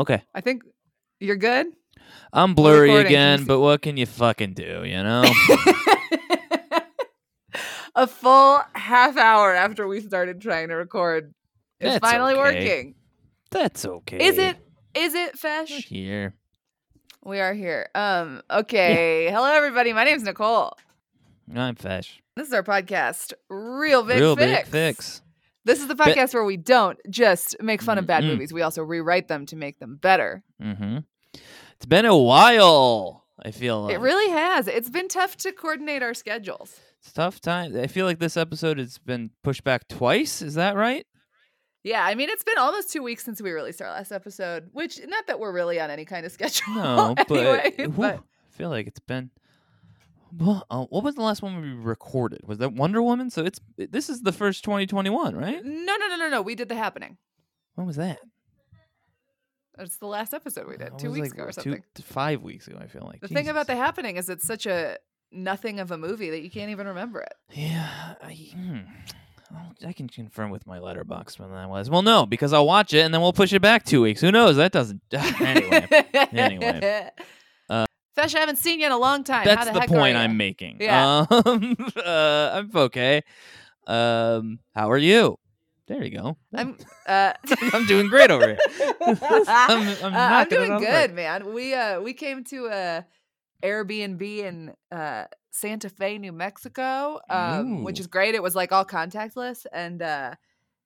Okay. I think you're good. I'm blurry recording, again, but what can you fucking do, you know? a full half hour after we started trying to record, it's That's finally okay. working. That's okay. Is it? Is it We're here? We are here. Um. Okay. Hello, everybody. My name's Nicole. I'm Fesh. This is our podcast, Real Big Real Fix. big fix. This is the podcast where we don't just make fun of bad Mm-mm. movies. We also rewrite them to make them better. Mm-hmm. It's been a while. I feel like It really has. It's been tough to coordinate our schedules. it's tough time. I feel like this episode has been pushed back twice. Is that right? Yeah, I mean, it's been almost two weeks since we released our last episode, which not that we're really on any kind of schedule. No, but, anyway, but I feel like it's been. Well, uh, what was the last one we recorded? Was that Wonder Woman? So it's this is the first 2021, right? no, no, no, no, no. We did the happening. When was that? It's the last episode we did two was weeks like, ago or something. t- five weeks ago. I feel like The thing about the happening is it's such a nothing of a movie that you can't even remember it. Yeah, I, hmm. I'll- I can confirm with my Letterboxd when that was. Well, no, because I'll watch it and then we'll push it back two weeks. Who knows? That doesn't. anyway, Anyway. Uh, Fesh, I haven't seen you in a long time. that's How the, the, point? I'm making. Yeah. Um, uh, I'm okay. Um, how are you? There you go. I'm uh I'm doing great over here. I'm, I'm, Uh, I'm doing out of the good, man. We uh we came to a Airbnb in uh Santa Fe, New Mexico, um, which is great. It was like all contactless and uh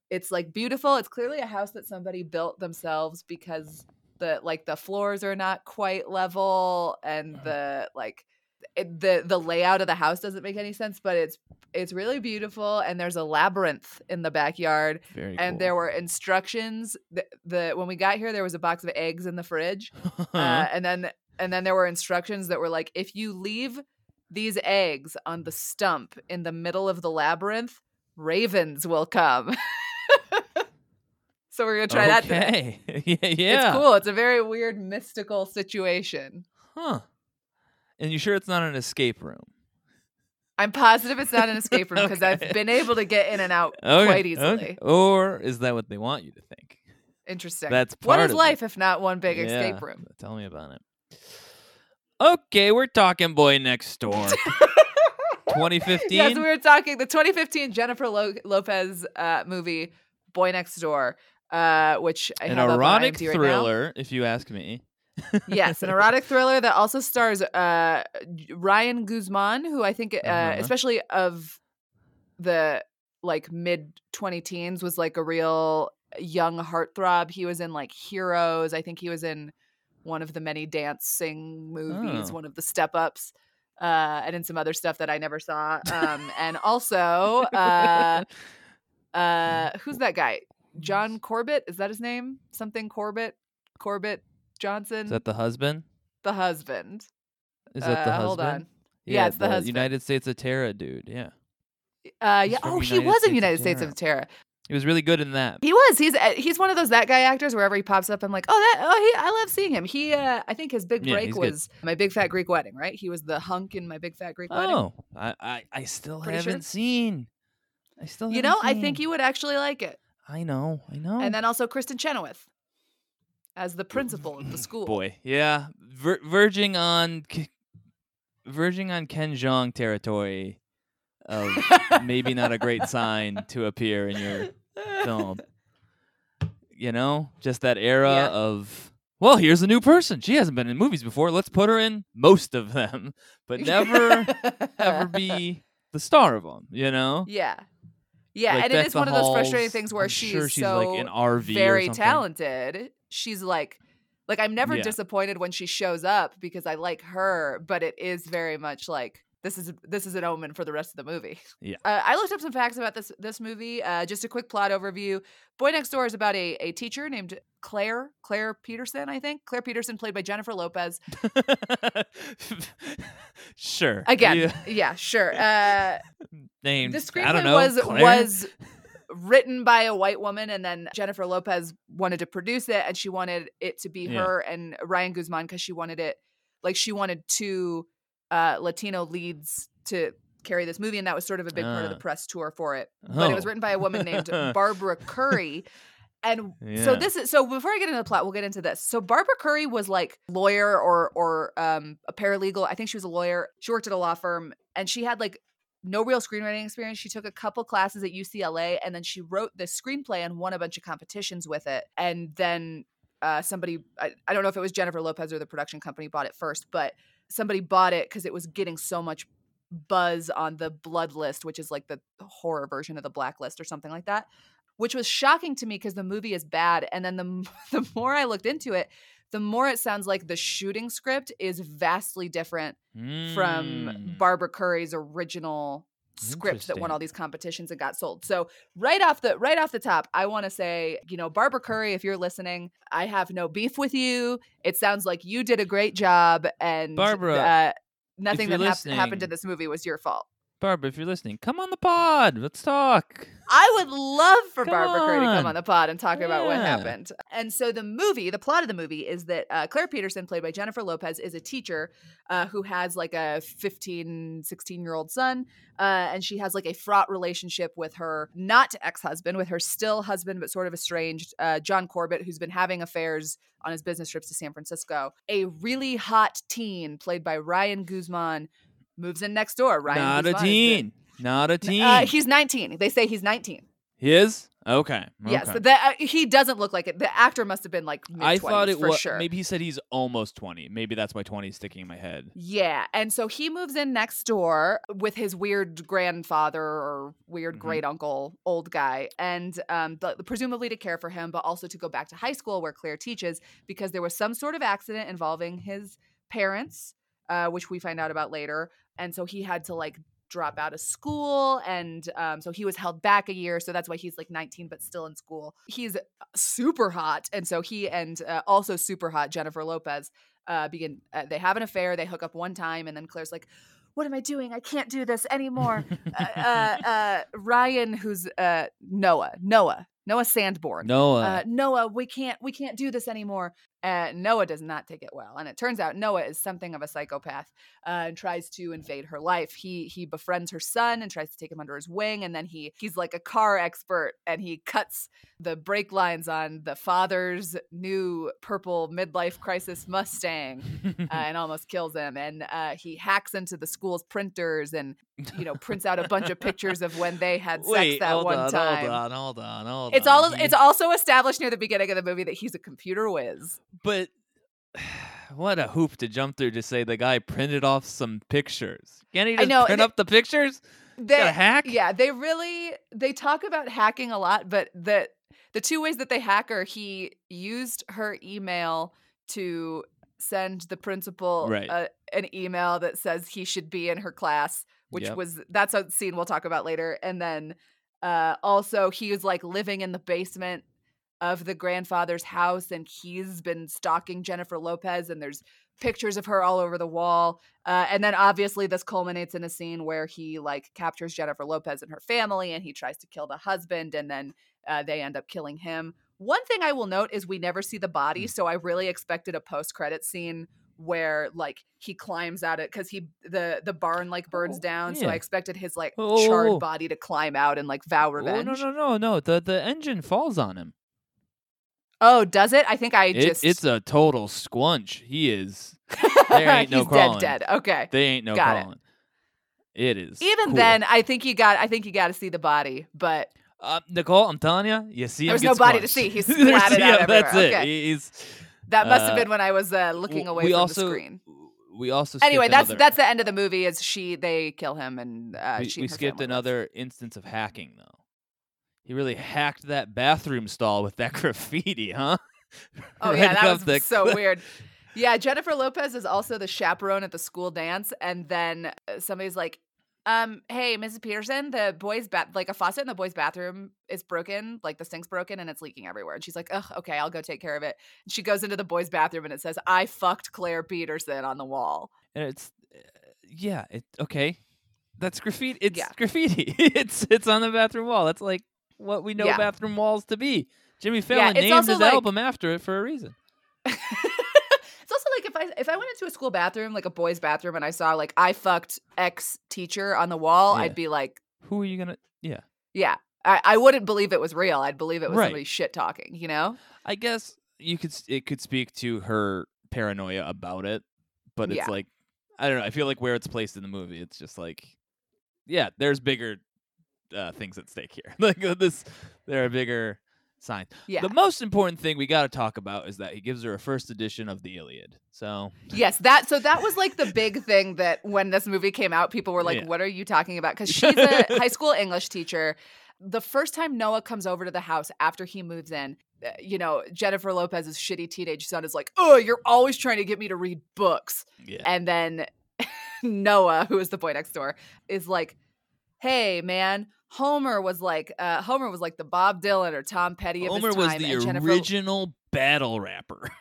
it's like beautiful. It's clearly a house that somebody built themselves because the like the floors are not quite level and Uh-huh. the like it, the the layout of the house doesn't make any sense, but it's it's really beautiful and there's a labyrinth in the backyard Very and cool. there were instructions the, the when we got here there was a box of eggs in the fridge uh, and then and then there were instructions that were like if you leave these eggs on the stump in the middle of the labyrinth ravens will come so we're gonna try that today okay. yeah, it's cool it's a very weird mystical situation Huh. And you sure it's not an escape room? i'm positive it's not an escape room because Okay. i've been able to get in and out Okay, quite okay. easily Or is that what they want you to think? interesting That's what is of it. life if not one big Yeah, escape room Tell me about it. Okay, we're talking boy next door. 2015. Yes, we were talking the 2015 Jennifer Lo- Lopez uh, movie Boy Next Door, uh, which I An have up on erotic IMDb right thriller, if you ask me. yes, an erotic thriller that also stars uh, Ryan Guzman, who I think, uh, Uh-huh. especially of the like mid 20 teens, was like a real young heartthrob. He was in like Heroes. I think he was in one of the many dancing movies, Oh. one of the step ups. Uh, and in some other stuff that I never saw. Um, and also, uh, uh, who's that guy? John Corbett? Is that his name? Something Corbett? Corbett Johnson? Is that the husband? the husband. Is that the Uh, husband? hold on. Yeah, it's the husband. United States of Tara dude. Yeah. Uh, yeah. Oh, he was States in of United States of Tara. He was really good in that. He was. He's uh, he's one of those that guy actors. Wherever he pops up, I'm like, oh, that. Oh, he. I love seeing him. He. Uh, I think his big Yeah, break good. was my Big Fat Greek Wedding. Right. He was the hunk in my Big Fat Greek Wedding. Oh, I, I, I still Pretty haven't seen. I still you know, I think you would actually like it. I know, I know. And then also Kristin Chenoweth as the principal of the school. Boy, yeah, ver- verging on, verging on Ken Jeong territory of maybe not a great sign to appear in your film. You know, just that era Yeah. of well, here's a new person. She hasn't been in movies before. Let's put her in most of them, but never ever be the star of them. You know, Yeah. Yeah, Like and it is one of those frustrating things where she's, sure she's so like in RV very talented. She's like like I'm never Yeah. disappointed when she shows up because I like her, but it is very much like this is this is an omen for the rest of the movie. Yeah. Uh, I looked up some facts about this this movie. Uh, just a quick plot overview. Boy Next Door is about a, a teacher named Claire Claire Peterson. I think Claire Peterson, played by Jennifer Lopez. sure. Again, Yeah. yeah, sure. Uh, Named. the I screenplay don't know. was Claire? was written by a white woman and then Jennifer Lopez wanted to produce it and she wanted it to be Yeah. her and Ryan Guzman because she wanted it like she wanted two uh Latino leads to carry this movie and that was sort of a big part of the Ah. press tour for it. But it was Oh. written by a woman named Barbara Curry And Yeah. so this is so before I get into the plot, we'll get into this. So Barbara Curry was like lawyer or or um a paralegal. I think she was a lawyer. She worked at a law firm and she had like no real screenwriting experience. She took a couple classes at UCLA and then she wrote this screenplay and won a bunch of competitions with it. And then uh, somebody, I, I don't know if it was Jennifer Lopez or the production company bought it first, but somebody bought it because it was getting so much buzz on the blood list, which is like the horror version of the blacklist or something like that, which was shocking to me because the movie is bad. And then the, the more I looked into it, the more it sounds like the shooting script is vastly different from Mm. Barbara Curry's original script that won all these competitions and got sold. So right off the right off the top, I want to say, you know, Barbara Curry, if you're listening, I have no beef with you. It sounds like you did a great job, and Barbara, uh, nothing that hap- happened in this movie was your fault. Barbara, if you're listening, come on the pod. Let's talk. I would love for Come Barbara Curry to come on. on the pod and talk about what happened. And so the movie, the plot of the movie is that uh, Claire Peterson, played by Jennifer Lopez, is a teacher uh, who has like a 15, 16 year old son. Uh, and she has like a fraught relationship with her not ex husband, with her still husband, but sort of estranged, uh, John Corbett, who's been having affairs on his business trips to San Francisco. A really hot teen, played by Ryan Guzman, moves in next door. Ryan Not a Guzman the- teen. Not a teen. uh, he's 19. They say he's 19. he is? Okay. Yes, the, uh, he doesn't look like it. The actor must have been like I thought it was sure. maybe he said he's almost 20. Maybe that's why 20 is sticking in my head. Yeah, and so he moves in next door with his weird grandfather or weird Mhm. great uncle, old guy, and um, the, presumably to care for him, but also to go back to high school where Claire teaches because there was some sort of accident involving his parents, uh, which we find out about later, and so he had to like drop out of school and um, so he was held back a year so that's why he's like 19 but still in school he's super hot and so he and uh, also super hot jennifer lopez uh, begin uh, they have an affair they hook up one time and then claire's like what am i doing i can't do this anymore uh, uh, uh, ryan who's uh, noah noah noah sandborn Noah. uh, Noah, we can't we can't do this anymore. Uh, Noah does not take it well, and it turns out Noah is something of a psychopath uh, and tries to invade her life. He he befriends her son and tries to take him under his wing, and then he he's like a car expert, and he cuts the brake lines on the father's new purple midlife crisis Mustang uh, and almost kills him. And uh, he hacks into the school's printers and you know prints out a bunch of pictures of when they had sex Wait, that one on, time. hold on, hold on, hold It's on. all. It's also established near the beginning of the movie that he's a computer whiz. But what a hoop to jump through to say the guy printed off some pictures. Can't he I just know, print up the pictures? They, Got a hack? Yeah, they really they talk about hacking a lot, but the the two ways that they hack are he used her email to send the principal Right. uh, an email that says he should be in her class, which Yep. was that's a scene we'll talk about later, and then uh, also he was like living in the basement of the grandfather's house and he's been stalking Jennifer Lopez and there's pictures of her all over the wall uh, and then obviously this culminates in a scene where he like captures Jennifer Lopez and her family and he tries to kill the husband and then uh, they end up killing him. One thing I will note is we never see the body, Mm. so I really expected a post credit scene where like he climbs out it because he the the barn like burns Oh, down. So. I expected his like Oh. charred body to climb out and like vow Oh, revenge. no, no, no, no. The the engine falls on him. Oh, does it? I think I It- just it's a total squunch. He is. there ain't no He's crawling. dead, dead. Okay. They ain't no Got it. crawling. It is. Even cool. then, I think you got. I think you got to see the body, but uh, Nicole, I'm telling you, you see him. There's no body to see. He's splatted out yeah, That's it. Okay. He's that must have Uh, been when I was uh, looking away we from also, the screen. We also Anyway, that's another- that's the end of the movie. Is she? They kill him, and uh, we, she. we skipped another instance of hacking though. He really hacked that bathroom stall with that graffiti, huh? Oh Right yeah, that was so weird. Yeah, Jennifer Lopez is also the chaperone at the school dance, and then uh, somebody's like, "Um, hey, Mrs. Peterson, the boys' bath, like a faucet in the boys' bathroom is broken, like the sink's broken, and it's leaking everywhere." And she's like, "Ugh, okay, I'll go take care of it." And she goes into the boys' bathroom, and it says, "I fucked Claire Peterson" on the wall. And it's uh, yeah, it okay. That's graffiti. It's Yeah. graffiti. it's it's on the bathroom wall. That's like what we know Yeah. bathroom walls to be. Jimmy Fallon it's named his like- album after it for a reason. it's also like if I if I went into a school bathroom, like a boys' bathroom, and I saw like I fucked ex teacher on the wall, Yeah. I'd be like, Who are you gonna? Yeah, yeah, I, I wouldn't believe it was real. I'd believe it was Right. somebody shit talking. You know? I guess you could it could speak to her paranoia about it, but it's Yeah. like I don't know. I feel like where it's placed in the movie, it's just like yeah, there's bigger uh, things at stake here. like uh, this, there are a bigger signs. Yeah. The most important thing we got to talk about is that he gives her a first edition of the Iliad. So Yes, that so that was like the big thing that when this movie came out, people were like, Yeah. "What are you talking about?" Because she's a high school English teacher. The first time Noah comes over to the house after he moves in, uh, you know, Jennifer Lopez's shitty teenage son is like, "Oh, you're always trying to get me to read books," yeah, and then Noah, who is the boy next door, is like, "Hey, man." Homer was like uh, Homer was like the Bob Dylan or Tom Petty of Homer his was the Jennifer original battle rapper.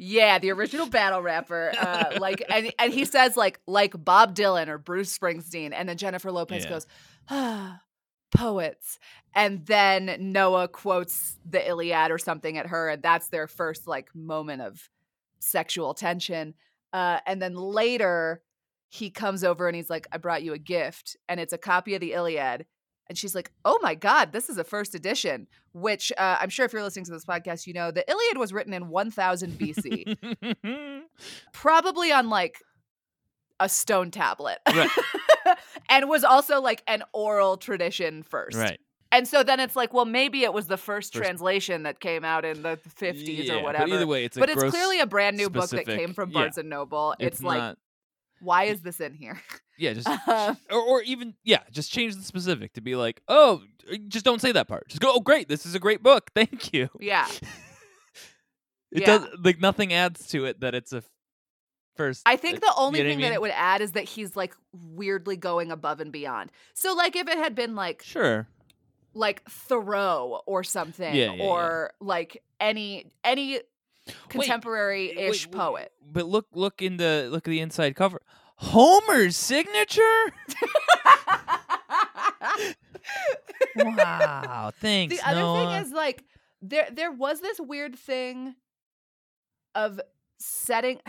Yeah, the original battle rapper. Uh, like, and and he says like like Bob Dylan or Bruce Springsteen, and then Jennifer Lopez Yeah. goes, ah, poets, and then Noah quotes the Iliad or something at her, and that's their first like moment of sexual tension. Uh, and then later, he comes over and he's like, "I brought you a gift," and it's a copy of the Iliad. And she's like, "Oh my God, this is a first edition." Which uh, I'm sure if you're listening to this podcast, you know the Iliad was written in 1000 BC, probably on like a stone tablet, Right. and was also like an oral tradition first. right. And so then it's like, well, maybe it was the first, First- translation that came out in the 50s Yeah, or whatever. But either way, it's a But it's clearly a brand new book that came from yeah. Barnes and Noble. It's, It's, like, not. Why is this in here? Yeah, just Uh, or, or even yeah, just change the specific to be like, oh, just don't say that part. Just go, oh, great, this is a great book. Thank you. yeah. It Yeah. does like nothing adds to it that it's a first. I think uh, the only you know what I thing that it would add is that he's like weirdly going above and beyond. So like if it had been like sure. like Thoreau or something yeah, yeah. or like any any contemporary-ish Wait, w- poet. But look, look in the look at the inside cover. Homer's signature. wow, thanks. the other Noah. thing is like there there was this weird thing of setting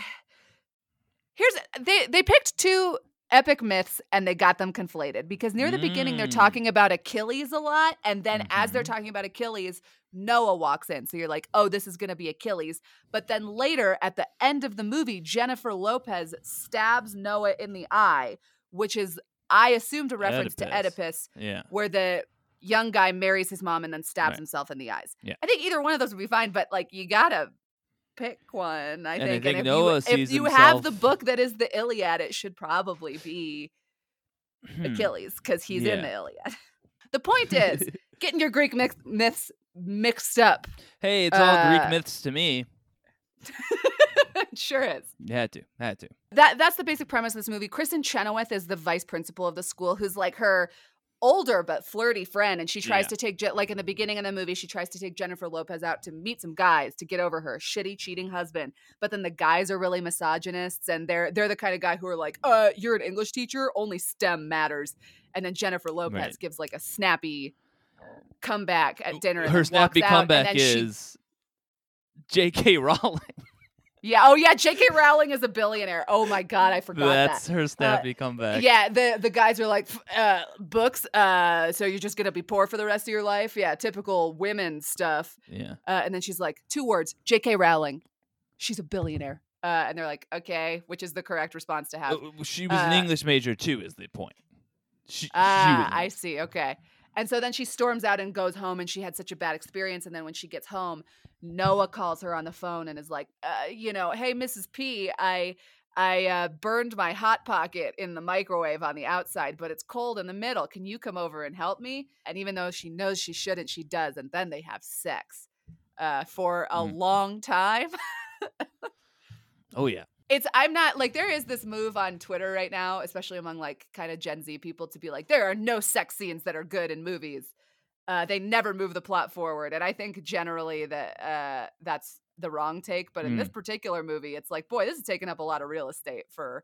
here's they they picked two epic myths and they got them conflated because near the beginning they're Mm. talking about achilles a lot and then as they're Mhm. talking about achilles noah walks in so you're like oh this is going to be achilles but then later at the end of the movie jennifer lopez stabs noah in the eye which is i assumed a reference to Oedipus. oedipus yeah. where the young guy marries his mom and then stabs Right. himself in the eyes. Yeah. I think either one of those would be fine, but like you gotta pick one. I And I think. think if Noah you, if you have the book that is the Iliad, it should probably be Hmm. Achilles because he's in the Iliad. The point is getting your Greek mix- myths mixed up. hey, it's all Greek uh, myths to me. sure is. Had to, had to. That that's the basic premise of this movie. Kristin Chenoweth is the vice principal of the school, who's like her older but flirty friend, and she tries Yeah. to take like in the beginning of the movie, she tries to take Jennifer Lopez out to meet some guys to get over her shitty cheating husband. But then the guys are really misogynists, and they're they're the kind of guy who are like, "Uh, you're an English teacher, only STEM matters." And then Jennifer Lopez Right. gives like a snappy comeback at dinner. Her snappy walks out, and comeback then she- is J.K. Rowling. Yeah, oh yeah, J.K. Rowling is a billionaire. Oh my god, I forgot that. That's her snappy comeback. Yeah, the the guys are like uh, books. Uh, so you're just gonna be poor for the rest of your life? Yeah, typical women stuff. Yeah. Uh, and then she's like, two words: J.K. Rowling. She's a billionaire. Uh, and they're like, okay, which is the correct response to have? Uh, She was an uh, English major too, is the point. She, she Ah, I see. Okay. And so then she storms out and goes home, and she had such a bad experience. And then when she gets home, Noah calls her on the phone and is like, uh, you know, hey, Mrs. P, I I uh, burned my hot pocket in the microwave on the outside, but it's cold in the middle. Can you come over and help me? And even though she knows she shouldn't, she does. And then they have sex uh, for a Mm. long time. oh yeah. it's I'm not like there is this move on Twitter right now, especially among like kind of Gen Z people, to be like there are no sex scenes that are good in movies. Uh, they never move the plot forward, and I think generally that uh, that's the wrong take. But in this particular movie, it's like, boy, this is taking up a lot of real estate for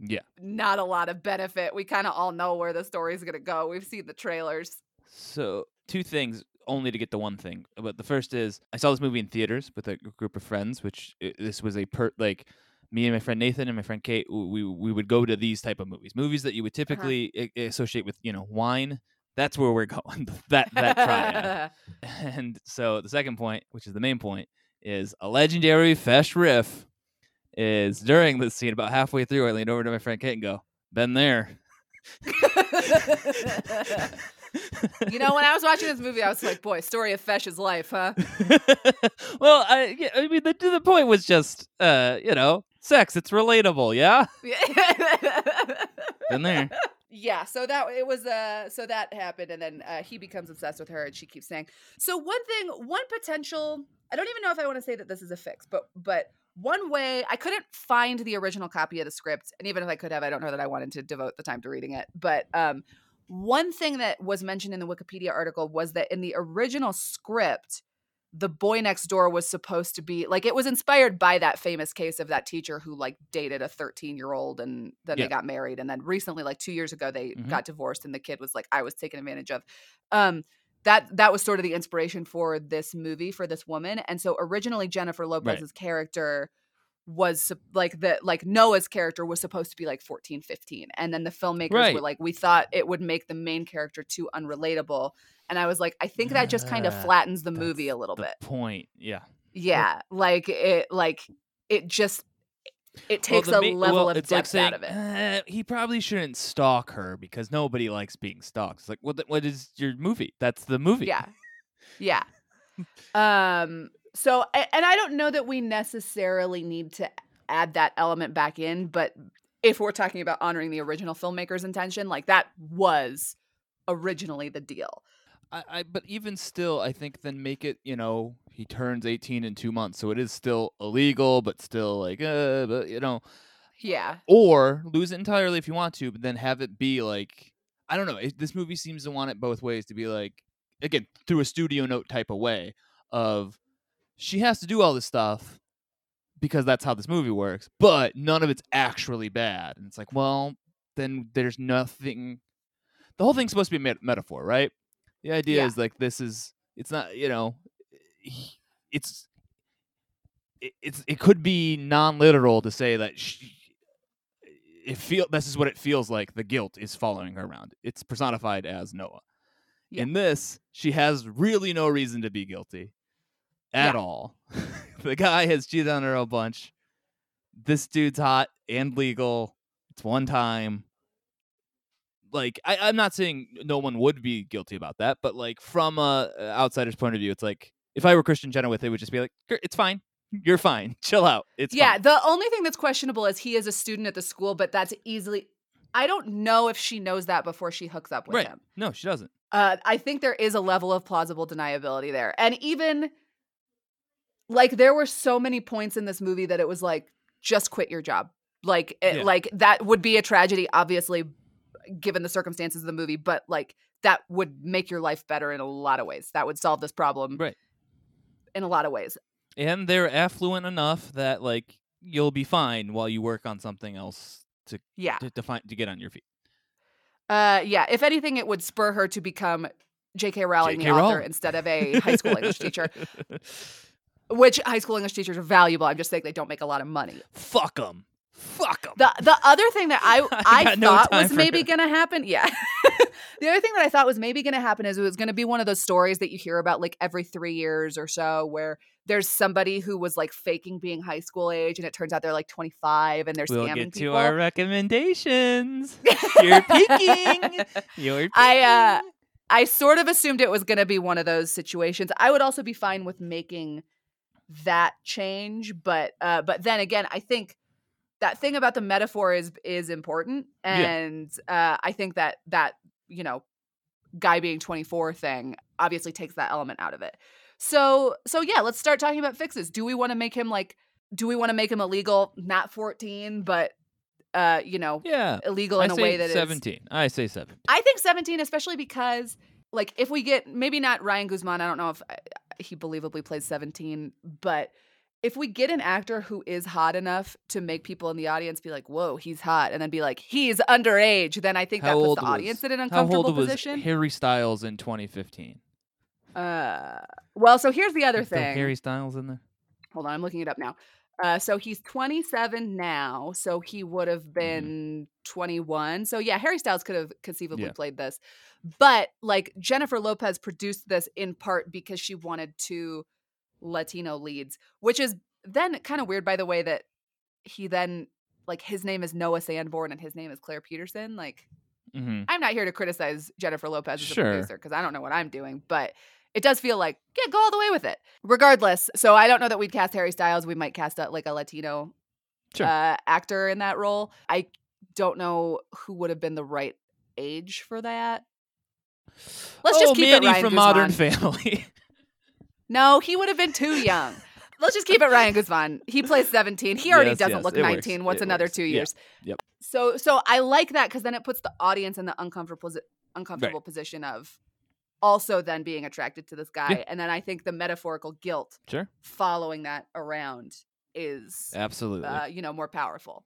Yeah. not a lot of benefit. We kind of all know where the story's gonna go. We've seen the trailers. So two things, only to get the one thing. But the first is I saw this movie in theaters with a group of friends, which i- this was a per like me and my friend Nathan and my friend Kate. We we would go to these type of movies, movies that you would typically a- associate with you know wine, That's where we're going. that that triad. And so the second point, which is the main point, is a legendary Fesh riff is during this scene about halfway through. I leaned over to my friend Kate and go, "Been there." you know, when I was watching this movie, I was like, boy, story of Fesh's life, huh? well, I, yeah, I mean, the, the point was just, uh, you know, sex. It's relatable, yeah. Been there. Yeah, so that it was uh so that happened and then uh, he becomes obsessed with her and she keeps saying. So one thing, one potential, I don't even know if I want to say that this is a fix, but but one way I couldn't find the original copy of the script and even if I could have, I don't know that I wanted to devote the time to reading it. But um one thing that was mentioned in the Wikipedia article was that in the original script the boy next door was supposed to be like it was inspired by that famous case of that teacher who like dated a 13 year old and then Yeah. they got married and then recently like two years ago they Mhm. got divorced and the kid was like i was taken advantage of um that that was sort of the inspiration for this movie for this woman and so originally jennifer lopez's character was like the like noah's character was supposed to be like 14 15 and then the filmmakers Right. were like we thought it would make the main character too unrelatable and i was like i think that just kind of flattens the movie a little bit Point, yeah. yeah like it like it just it takes Well, a ma- level well, of it's like depth out of it "Uh, he probably shouldn't stalk her because nobody likes being stalked. It's like, what? the- what is your movie? That's the movie. yeah yeah um so and i don't know that we necessarily need to add that element back in but if we're talking about honoring the original filmmaker's intention like that was originally the deal I, I but even still, I think then make it. You know, he turns eighteen in two months, so it is still illegal, but still like, uh, but you know, yeah or lose it entirely if you want to, but then have it be like, I don't know. It, this movie seems to want it both ways to be like, again, through a studio note type of way of she has to do all this stuff because that's how this movie works, but none of it's actually bad. And it's like, well, then there's nothing. The whole thing's supposed to be a met- metaphor, right? The idea Yeah. is like this is it's not you know it's it, it's it could be non-literal to say that she, it feel this is what it feels like the guilt is following her around. It's personified as Noah. Yeah. In this, she has really no reason to be guilty at Yeah. all. the guy has cheated on her a bunch. This dude's hot and legal. It's one time. Like I, I'm not saying no one would be guilty about that, but like from a a outsider's point of view, it's like if I were Kristin Chenoweth, it would just be like, it's fine, you're fine, chill out, it's yeah fine." the only thing that's questionable is he is a student at the school but that's easily i don't know if she knows that before she hooks up with right? him No, she doesn't. uh, I think there is a level of plausible deniability there. And even like there were so many points in this movie that it was like, just quit your job. Like, it, Yeah. like that would be a tragedy, obviously, given the circumstances of the movie, but like that would make your life better in a lot of ways. That would solve this problem Right. in a lot of ways. and they're affluent enough that like you'll be fine while you work on something else to Yeah. to, to find to get on your feet. Uh, yeah. If anything, it would spur her to become J.K. Rowling, J.K. the author, Rowling. instead of a high school English teacher. Which high school English teachers are valuable. I'm just saying they don't make a lot of money. Fuck them. Fuck them. The the other thing that I I I, got no thought was maybe her. gonna happen, yeah. the other thing that I thought was maybe gonna happen is it was gonna be one of those stories that you hear about like every three years or so, where there's somebody who was like faking being high school age, and it turns out they're like 25 and they're We'll scamming get to people. our recommendations. You're peeking. You're peeking. I, uh, I sort of assumed it was going to be one of those situations. I would also be fine with making that change, but uh, but then again, I think that thing about the metaphor is is important, Yeah. and uh, I think that that you know, guy being twenty four thing obviously takes that element out of it. So so yeah, let's start talking about fixes. Do we want to make him like? Do we want to make him illegal? Not fourteen, but uh, you know, yeah. illegal in a way that is 17. I say 17. I think 17, especially because, like, if we get maybe not Ryan Guzman, I don't know if uh, he believably plays 17, but if we get an actor who is hot enough to make people in the audience be like, whoa, he's hot, and then be like, he's underage, then I think How that puts the audience in an uncomfortable How old was position. Harry Styles in 2015? Uh, well, so here's the other Is thing. Harry Styles in there? Hold on, I'm looking it up now. Uh, so he's 27 now. So he would have Mm-hmm. been 21. So yeah, Harry Styles could have conceivably Yeah. played this. But like Jennifer Lopez produced this in part because she wanted two Latino leads, which is then kind of weird by the way that he then like his name is Noah Sandborn and his name is Claire Peterson. Like hmm I'm not here to criticize Jennifer Lopez as Sure. a producer because I don't know what I'm doing, but it does feel like, yeah, go all the way with it. Regardless, so I don't know that we'd cast Harry Styles. We might cast a, like a Latino Sure. uh, actor in that role. I don't know who would have been the right age for that. Let's oh, just keep Manny it Ryan from Guzman. Modern Family. No, he would have been too young. Let's just keep it Ryan Guzman. He plays 17. He already Yes, doesn't yes, look it works. 19. What's It another works. two Yeah. years? Yep. So so I like that because then it puts the audience in the uncomfortable uncomfortable position of also then being attracted to this guy. Yeah. And then I think the metaphorical guilt sure. following that around is Absolutely. uh, you know, more powerful.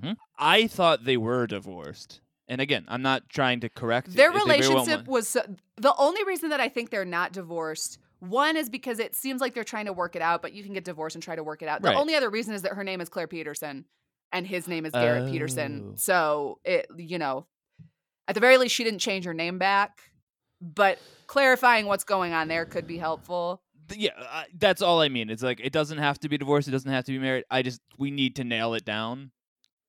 hmm I thought they were divorced. And again, I'm not trying to correct Their well relationship was so, the only reason that I think they're not divorced. One is because it seems like they're trying to work it out, but you can get divorced and try to work it out. The Right. only other reason is that her name is Claire Peterson and his name is Garrett Oh. Peterson. So it, you know, at the very least, she didn't change her name back, but clarifying what's going on there could be helpful. Yeah, I, that's all I mean. It's like it doesn't have to be divorced. It doesn't have to be married. I just we need to nail it down.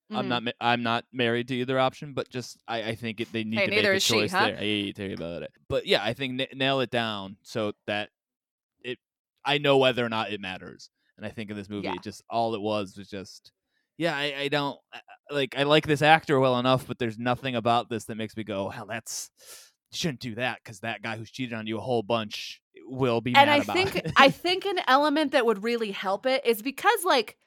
I'm Mhm. not. ma- I'm not married to either option, but just I, I think it, they need Hey, to make a is she, choice huh? there. I hate to tell you about it, but yeah, I think na- nail it down so that it. I know whether or not it matters, and I think in this movie, Yeah. it just all it was was just. Yeah, I, I don't I- like. I like this actor well enough, but there's nothing about this that makes me go, "Hell, that's shouldn't do that." Because that guy who's cheated on you a whole bunch will be and mad I about think it. I think an element that would really help it is because like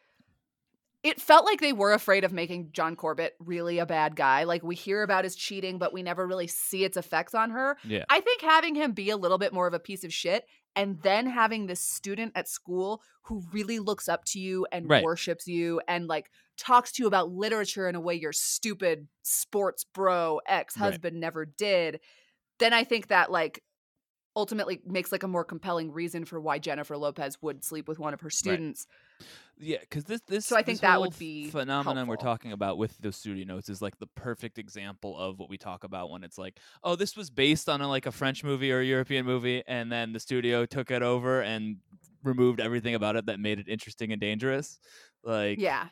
it felt like they were afraid of making John Corbett really a bad guy. Like we hear about his cheating, but we never really see its effects on her. yeah. I think having him be a little bit more of a piece of shit and then having this student at school who really looks up to you and Right. worships you and like talks to you about literature in a way your stupid sports bro ex-husband never did, then I think that like ultimately makes like a more compelling reason for why Jennifer Lopez would sleep with one of her students. Yeah, because this this So I think that would be phenomenon we're talking about with those studio notes is like the perfect example of what we talk about when it's like, oh, this was based on a, like a French movie or a European movie, and then the studio took it over and removed everything about it that made it interesting and dangerous. Like, Yeah.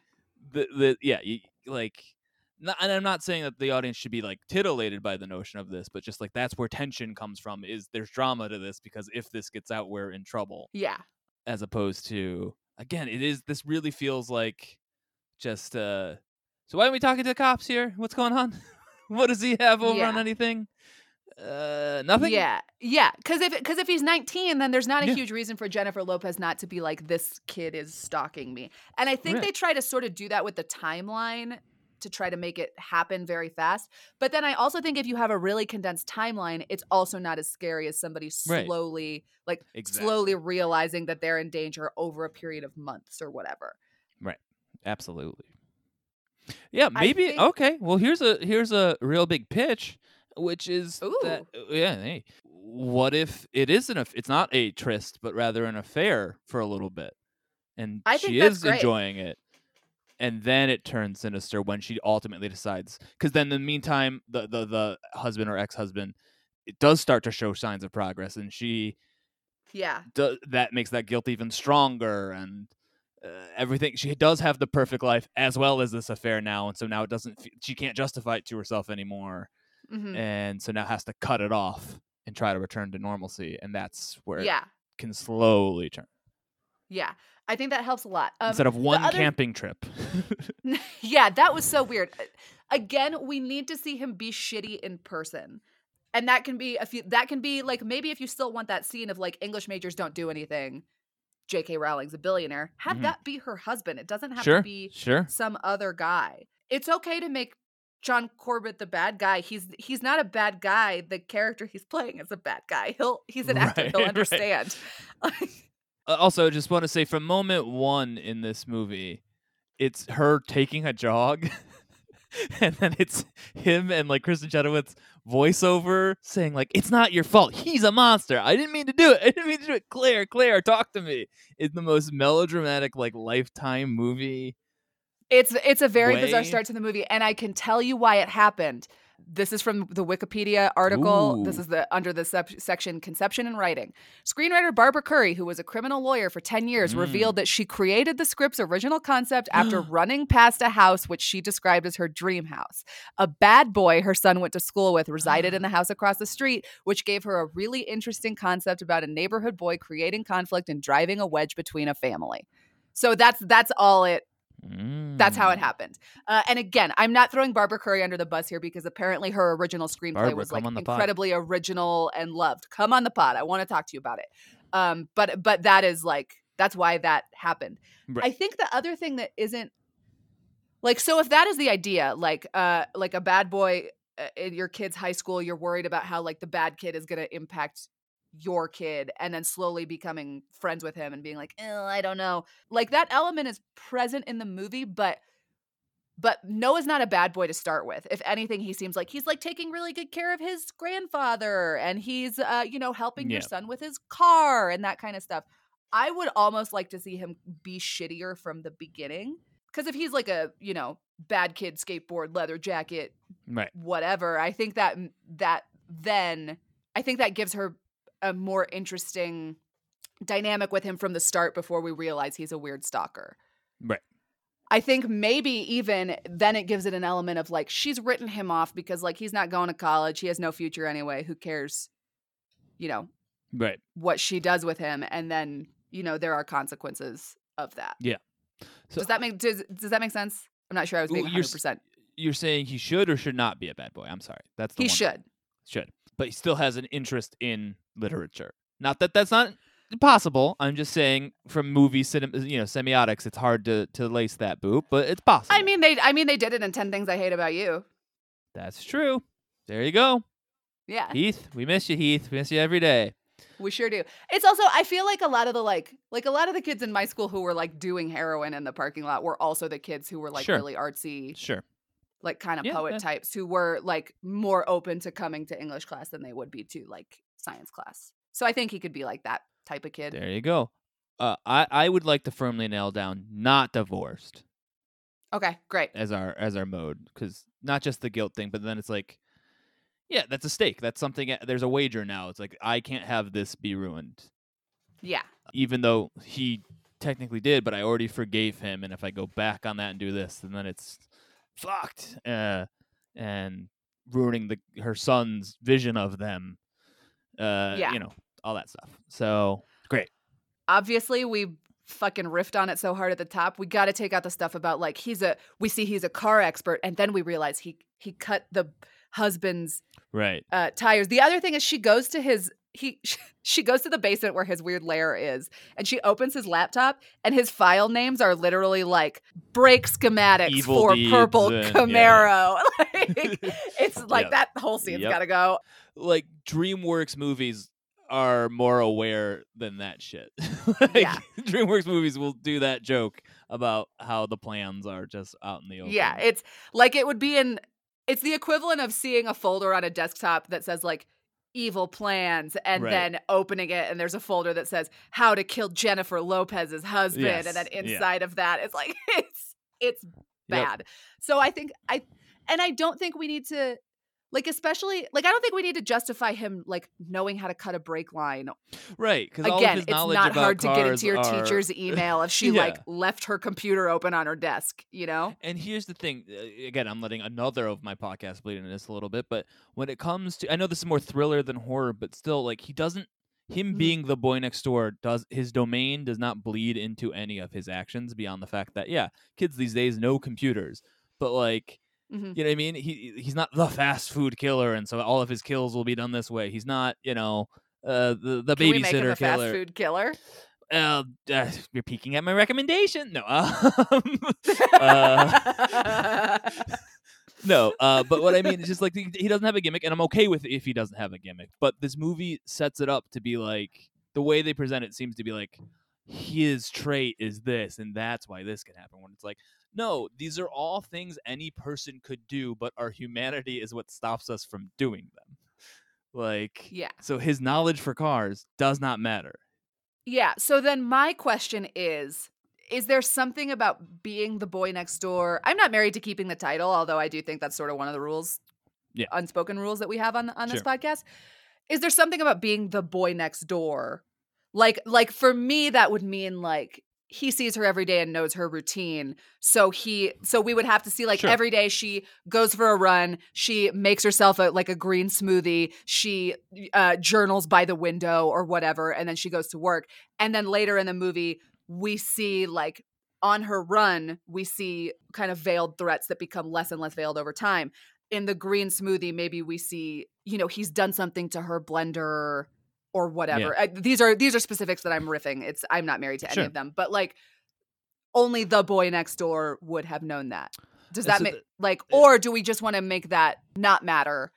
the the yeah, you, like. Not, and I'm not saying that the audience should be like titillated by the notion of this, but just like that's where tension comes from. Is there's drama to this because if this gets out, we're in trouble Yeah. as opposed to again it is this really feels like just uh so why aren't we talking to the cops here what's going on what does he have over on anything uh nothing Yeah, yeah. Because if because if he's 19, then there's not a Yeah. huge reason for Jennifer Lopez not to be like this kid is stalking me. And I think Right. they try to sort of do that with the timeline to try to make it happen very fast. But then I also think if you have a really condensed timeline, it's also not as scary as somebody Right. slowly like Exactly. slowly realizing that they're in danger over a period of months or whatever. Right. Absolutely yeah maybe think- okay well here's a here's a real big pitch which is that Ooh. uh, yeah hey what if it isn't a it's not a tryst but rather an affair for a little bit and I she is enjoying it and then it turns sinister when she ultimately decides because then in the meantime the, the the husband or ex-husband it does start to show signs of progress and she Yeah. do, that makes that guilt even stronger and uh, everything she does have the perfect life as well as this affair now and so now it doesn't she can't justify it to herself anymore Mhm. and so now has to cut it off and try to return to normalcy and that's where it Yeah. can slowly turn Yeah. I think that helps a lot. Um, instead of one other- camping trip yeah, that was so weird. Again, we need to see him be shitty in person. And that can be a few that can be like maybe if you still want that scene of like English majors don't do anything, JK Rowling's a billionaire, have Mhm. that be her husband. It doesn't have sure to be sure some other guy. It's okay to make John Corbett the bad guy. He's he's not a bad guy. The character he's playing is a bad guy. He'll he's an actor. He'll understand. Uh, Uh, also just want to say from moment one in this movie it's her taking a jog and then it's him and like kristin chenoweth voiceover saying like it's not your fault. He's a monster. I didn't mean to do it. I didn't mean to do it. Claire claire talk to me. It's the most melodramatic like lifetime movie It's it's a very bizarre start to the movie, and I can tell you why it happened. This is from the Wikipedia article. This is the under the sep- section conception and writing. Screenwriter Barbara Curry, who was a criminal lawyer for 10 years, Mm. revealed that she created the script's original concept after running past a house which she described as her dream house. A bad boy her son went to school with resided in the house across the street, which gave her a really interesting concept about a neighborhood boy creating conflict and driving a wedge between a family. So that's that's all it that's how it Mm. happened. Uh, and again, I'm not throwing Barbara Curry under the bus here because apparently her original screenplay Barbara, was like the pod. incredibly original and loved. Come on the pod. I want to talk to you about it. Um, but but that is like that's why that happened. Right. I think the other thing that isn't like so if that is the idea, like uh like a bad boy uh, in your kid's high school, you're worried about how like the bad kid is going to impact your kid and then slowly becoming friends with him and being like, oh, I don't know. Like that element is present in the movie, but but Noah's not a bad boy to start with. If anything, he seems like he's like taking really good care of his grandfather and he's uh, you know, helping your son with his car and that kind of stuff. I would almost like to see him be shittier from the beginning. Because if he's like a, you know, bad kid skateboard, leather jacket, right whatever. I think that that then I think that gives her a more interesting dynamic with him from the start before we realize he's a weird stalker. right I think maybe even then it gives it an element of like she's written him off because like he's not going to college, he has no future anyway, who cares? You know, right what she does with him and then, you know, there are consequences of that. Yeah. So does that make does, does that make sense? I'm not sure I was being Well, you're 100%. you're saying he should or should not be a bad boy i'm sorry that's the He should. should but he still has an interest in literature not that that's not possible i'm just saying from movie cinema you know semiotics it's hard to to lace that boot but it's possible I mean they I mean they did it in 10 things I hate about you. that's true there you go Yeah. heath we miss you heath we miss you every day We sure do. It's also I feel like a lot of the like like a lot of the kids in my school who were like doing heroin in the parking lot were also the kids who were like Sure. really artsy, sure like kind of Yeah, poet yeah. types who were like more open to coming to English class than they would be to like science class. So I think he could be like that type of kid. there you go uh, I, I would like to firmly nail down not divorced Okay, great. as our as our mode because not just the guilt thing but then it's like yeah that's a stake that's something there's a wager now it's like i can't have this be ruined Yeah. even though he technically did but i already forgave him and if i go back on that and do this and then it's fucked uh, and ruining the her son's vision of them uh Yeah. you know all that stuff so great Obviously, we fucking riffed on it so hard at the top. We got to take out the stuff about like he's a we see he's a car expert and then we realize he he cut the husband's right uh, tires. The other thing is she goes to his he she goes to the basement where his weird lair is and she opens his laptop and his file names are literally like brake schematics Evil for purple and- yeah, Camaro. like it's like Yep. that whole scene's Yep. got to go. like DreamWorks movies are more aware than that shit. like, Yeah. DreamWorks movies will do that joke about how the plans are just out in the open. Yeah, it's like it would be in it's the equivalent of seeing a folder on a desktop that says like evil plans and Right. then opening it and there's a folder that says how to kill Jennifer Lopez's husband Yes, and then yeah. inside of that it's like it's it's Yep. bad. So I think I and I don't think we need to like especially like I don't think we need to justify him like knowing how to cut a brake line. right. Because all of Again, it's not hard to get into your are- teacher's email if she Yeah. like left her computer open on her desk, you know? And here's the thing. uh, Again, I'm letting another of my podcasts bleed into this a little bit, but when it comes to, I know this is more thriller than horror, but still, like he doesn't. Him Mhm. being the boy next door does his domain does not bleed into any of his actions beyond the fact that yeah, kids these days know computers, but like Mhm. you know what I mean. He he's not the fast food killer, and so all of his kills will be done this way. He's not you know uh, the the Can we make him babysitter a fast killer. food killer? Uh, uh, you're peeking at my recommendation. No, um, uh, no, uh, but what I mean is just like he he doesn't have a gimmick, and I'm okay with it if he doesn't have a gimmick. But this movie sets it up to be like the way they present it seems to be like his trait is this, and that's why this can happen. When it's like, No, these are all things any person could do, but our humanity is what stops us from doing them. Like, Yeah. so his knowledge for cars does not matter. Yeah. So then my question is Is there something about being the boy next door? I'm not married to keeping the title, although I do think that's sort of one of the rules, Yeah. unspoken rules that we have on on this Sure. podcast. Is there something about being the boy next door? Like like for me that would mean like he sees her every day and knows her routine. So he so we would have to see like Sure. every day she goes for a run, she makes herself a like a green smoothie, she uh journals by the window or whatever and then she goes to work. And then later in the movie we see like on her run, we see kind of veiled threats that become less and less veiled over time. In the green smoothie, maybe we see, you know, he's done something to her blender or whatever. Uh, these are these are specifics that I'm riffing. It's I'm not married to any Sure. of them, but like only the boy next door would have known that. Does that so make like, uh, or do we just want to make that not matter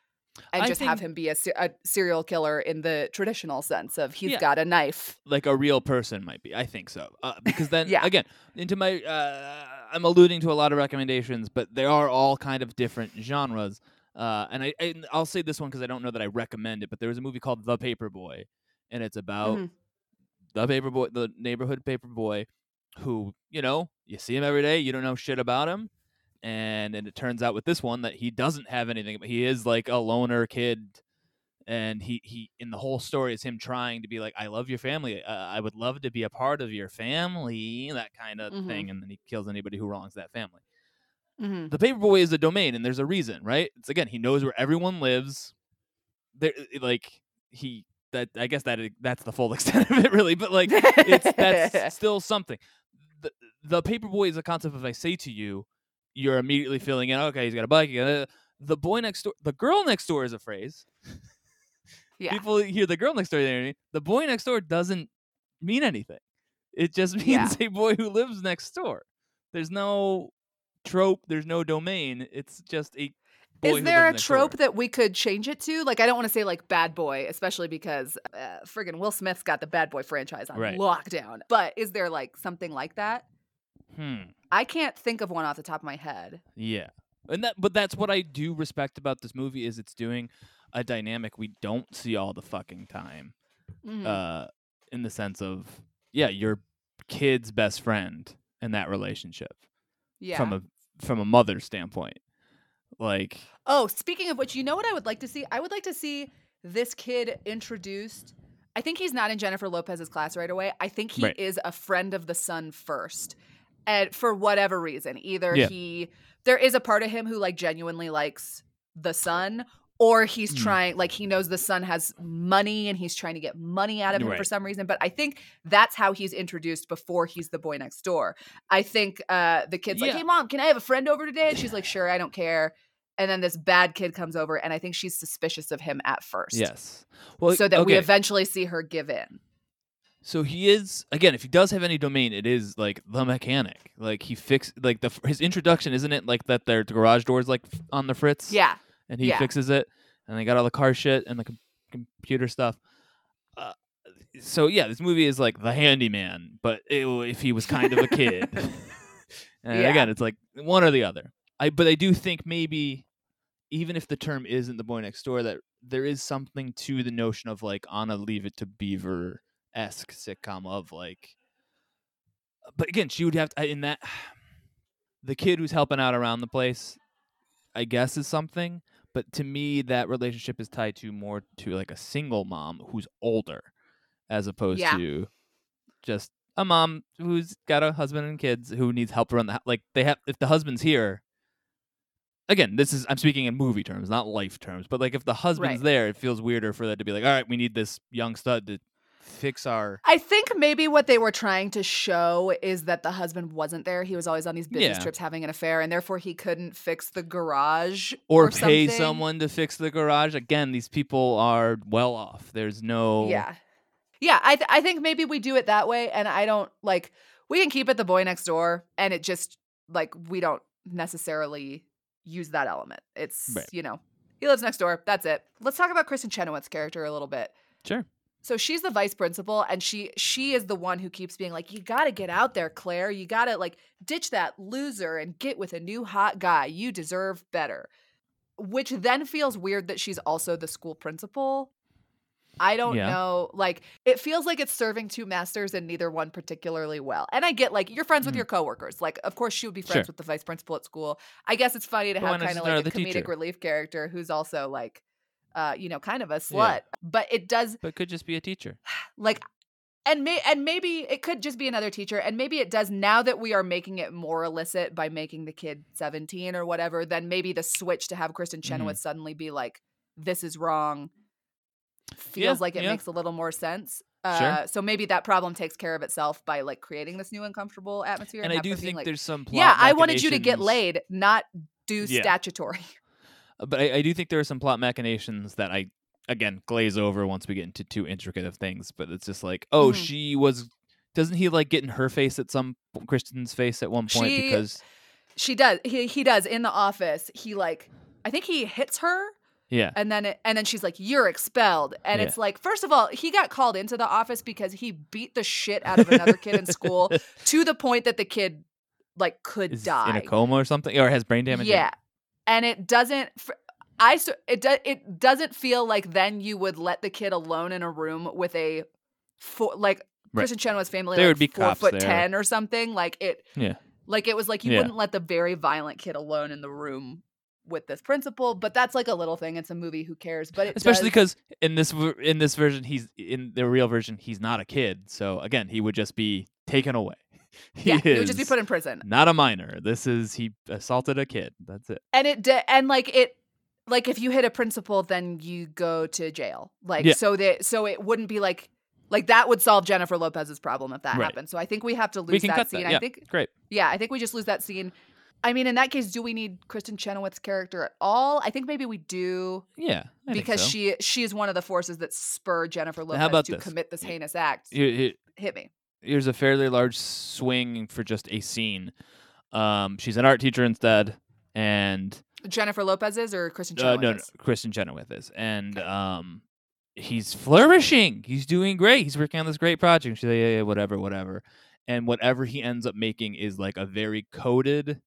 and I just have him be a, a serial killer in the traditional sense of he's Yeah. got a knife? like a real person might be. I think so. Uh, because then Yeah. again, into my uh, I'm alluding to a lot of recommendations, but they are all kind of different genres. Uh, and I and I'll say this one because I don't know that I recommend it, but there was a movie called The Paperboy, and it's about Mhm. the paperboy, the neighborhood paperboy, who you know you see him every day, you don't know shit about him, and and it turns out with this one that he doesn't have anything, but he is like a loner kid and he he in the whole story is him trying to be like i love your family uh, i would love to be a part of your family that kind of Mhm. thing and then he kills anybody who wrongs that family Mhm. the paperboy is a domain and there's a reason right? It's again he knows where everyone lives. There like he that i guess that that's the full extent of it really but like it's that's still something. The, the paperboy is a concept if i say to you you're immediately feeling it okay he's got a bike got the boy next door the girl next door is a phrase. Yeah. people hear the girl next door the boy next door doesn't mean anything. It just means Yeah. a boy who lives next door. There's no trope there's no domain it's just a Is there a door. trope that we could change it to? Like, I don't want to say like bad boy, especially because uh, friggin' Will Smith's got the bad boy franchise on Right. lockdown. But is there like something like that? hmm I can't think of one off the top of my head. Yeah. And that but that's what I do respect about this movie is it's doing a dynamic we don't see all the fucking time. Mhm. Uh in the sense of yeah, your kid's best friend in that relationship yeah. from a from a mother's standpoint. Like Oh, speaking of which, you know what I would like to see? I would like to see this kid introduced. I think he's not in Jennifer Lopez's class right away. I think he Right. is a friend of the son first. And for whatever reason, either Yeah. he there is a part of him who like genuinely likes the son or he's Mm. trying like he knows the son has money and he's trying to get money out of him for some reason but i think that's how he's introduced before he's the boy next door i think uh the kid's like hey mom can i have a friend over today and she's like sure i don't care and then this bad kid comes over and i think she's suspicious of him at first yes. Well so that we eventually see her give in So he is again. If he does have any domain, it is like the mechanic. Like he fix like the his introduction, isn't it? Like that their garage door is like on the fritz. yeah and he Yeah. fixes it, and they got all the car shit and the com- computer stuff. Uh, so yeah, this movie is like the handyman, but it, if he was kind of a kid. and Yeah. again, it's like one or the other. I but I do think maybe even if the term isn't the boy next door, that there is something to the notion of like on a Leave It to Beaver esque sitcom of like. But again, she would have to in that the kid who's helping out around the place, I guess, is something. But to me, that relationship is tied to more to like a single mom who's older, as opposed Yeah. to just a mom who's got a husband and kids who needs help around the house. Like they have, if the husband's here. Again, this is I'm speaking in movie terms, not life terms. But like, if the husband's Right. there, it feels weirder for that to be like, all right, we need this young stud to fix our. I think maybe what they were trying to show is that the husband wasn't there. He was always on these business Yeah. trips having an affair, and therefore he couldn't fix the garage Or, pay something. someone to fix the garage. Again, these people are well off. There's no. Yeah. Yeah, I th- I think maybe we do it that way and I don't like we can keep it the boy next door and it just like we don't necessarily use that element. It's, Right. you know, he lives next door. That's it. Let's talk about Kristin Chenoweth's character a little bit. Sure. So she's the vice principal and she she is the one who keeps being like you got to get out there claire you got to like ditch that loser and get with a new hot guy you deserve better which then feels weird that she's also the school principal i don't Yeah. know like it feels like it's serving two masters and neither one particularly well and i get like you're friends with Mhm. your coworkers like of course she would be friends Sure. with the vice principal at school i guess it's funny to But have kind of like a comedic teacher? relief character who's also like uh you know kind of a slut Yeah. but it does But it could just be a teacher. like and may and maybe it could just be another teacher and maybe it does now that we are making it more illicit by making the kid 17 or whatever then maybe the switch to have kristin chenoweth suddenly be like this is wrong feels Yeah, like it yeah. makes a little more sense Sure. uh, so maybe that problem takes care of itself by like creating this new uncomfortable atmosphere And I do think like, there's some plot yeah i wanted you to get laid not do statutory But I, I do think there are some plot machinations that I again glaze over once we get into too intricate of things. But it's just like, oh, Mhm. she was. Doesn't he like get in her face at some Kristin's face at one point She- because she does he, he does in the office he like i think he hits her yeah and then it, and then she's like you're expelled and Yeah. it's like first of all he got called into the office because he beat the shit out of another kid in school to the point that the kid like could is die in a coma or something or has brain damage. yeah and it doesn't i it does it doesn't feel like then you would let the kid alone in a room with a four like Right. Kristin Chenoweth's family There like would be four foot there. ten or something like it Yeah. like it was like you Yeah. wouldn't let the very violent kid alone in the room with this principal but that's like a little thing it's a movie who cares but especially does- because in this in this version he's in the real version he's not a kid so again he would just be taken away yeah, he would just be put in prison. not a minor this is he assaulted a kid that's it And it di- and like it like if you hit a principal then you go to jail. Like Yeah. so that so it wouldn't be like like that would solve Jennifer Lopez's problem if that Right. happened. So I think we have to lose that scene. that I think great yeah, I think we just lose that scene. I mean, in that case, do we need Kristin Chenoweth's character at all? I think maybe we do yeah I because so. she she is one of the forces that spur Jennifer Lopez to this? commit this heinous act. Here- Hit me. Here's a fairly large swing for just a scene. Um she's an art teacher instead and Jennifer Lopez is or Kristin uh, Chenoweth? no, no kristin chenoweth is and um he's flourishing. He's doing great. He's working on this great project. She's like yeah, yeah whatever whatever. And whatever he ends up making is like a very coded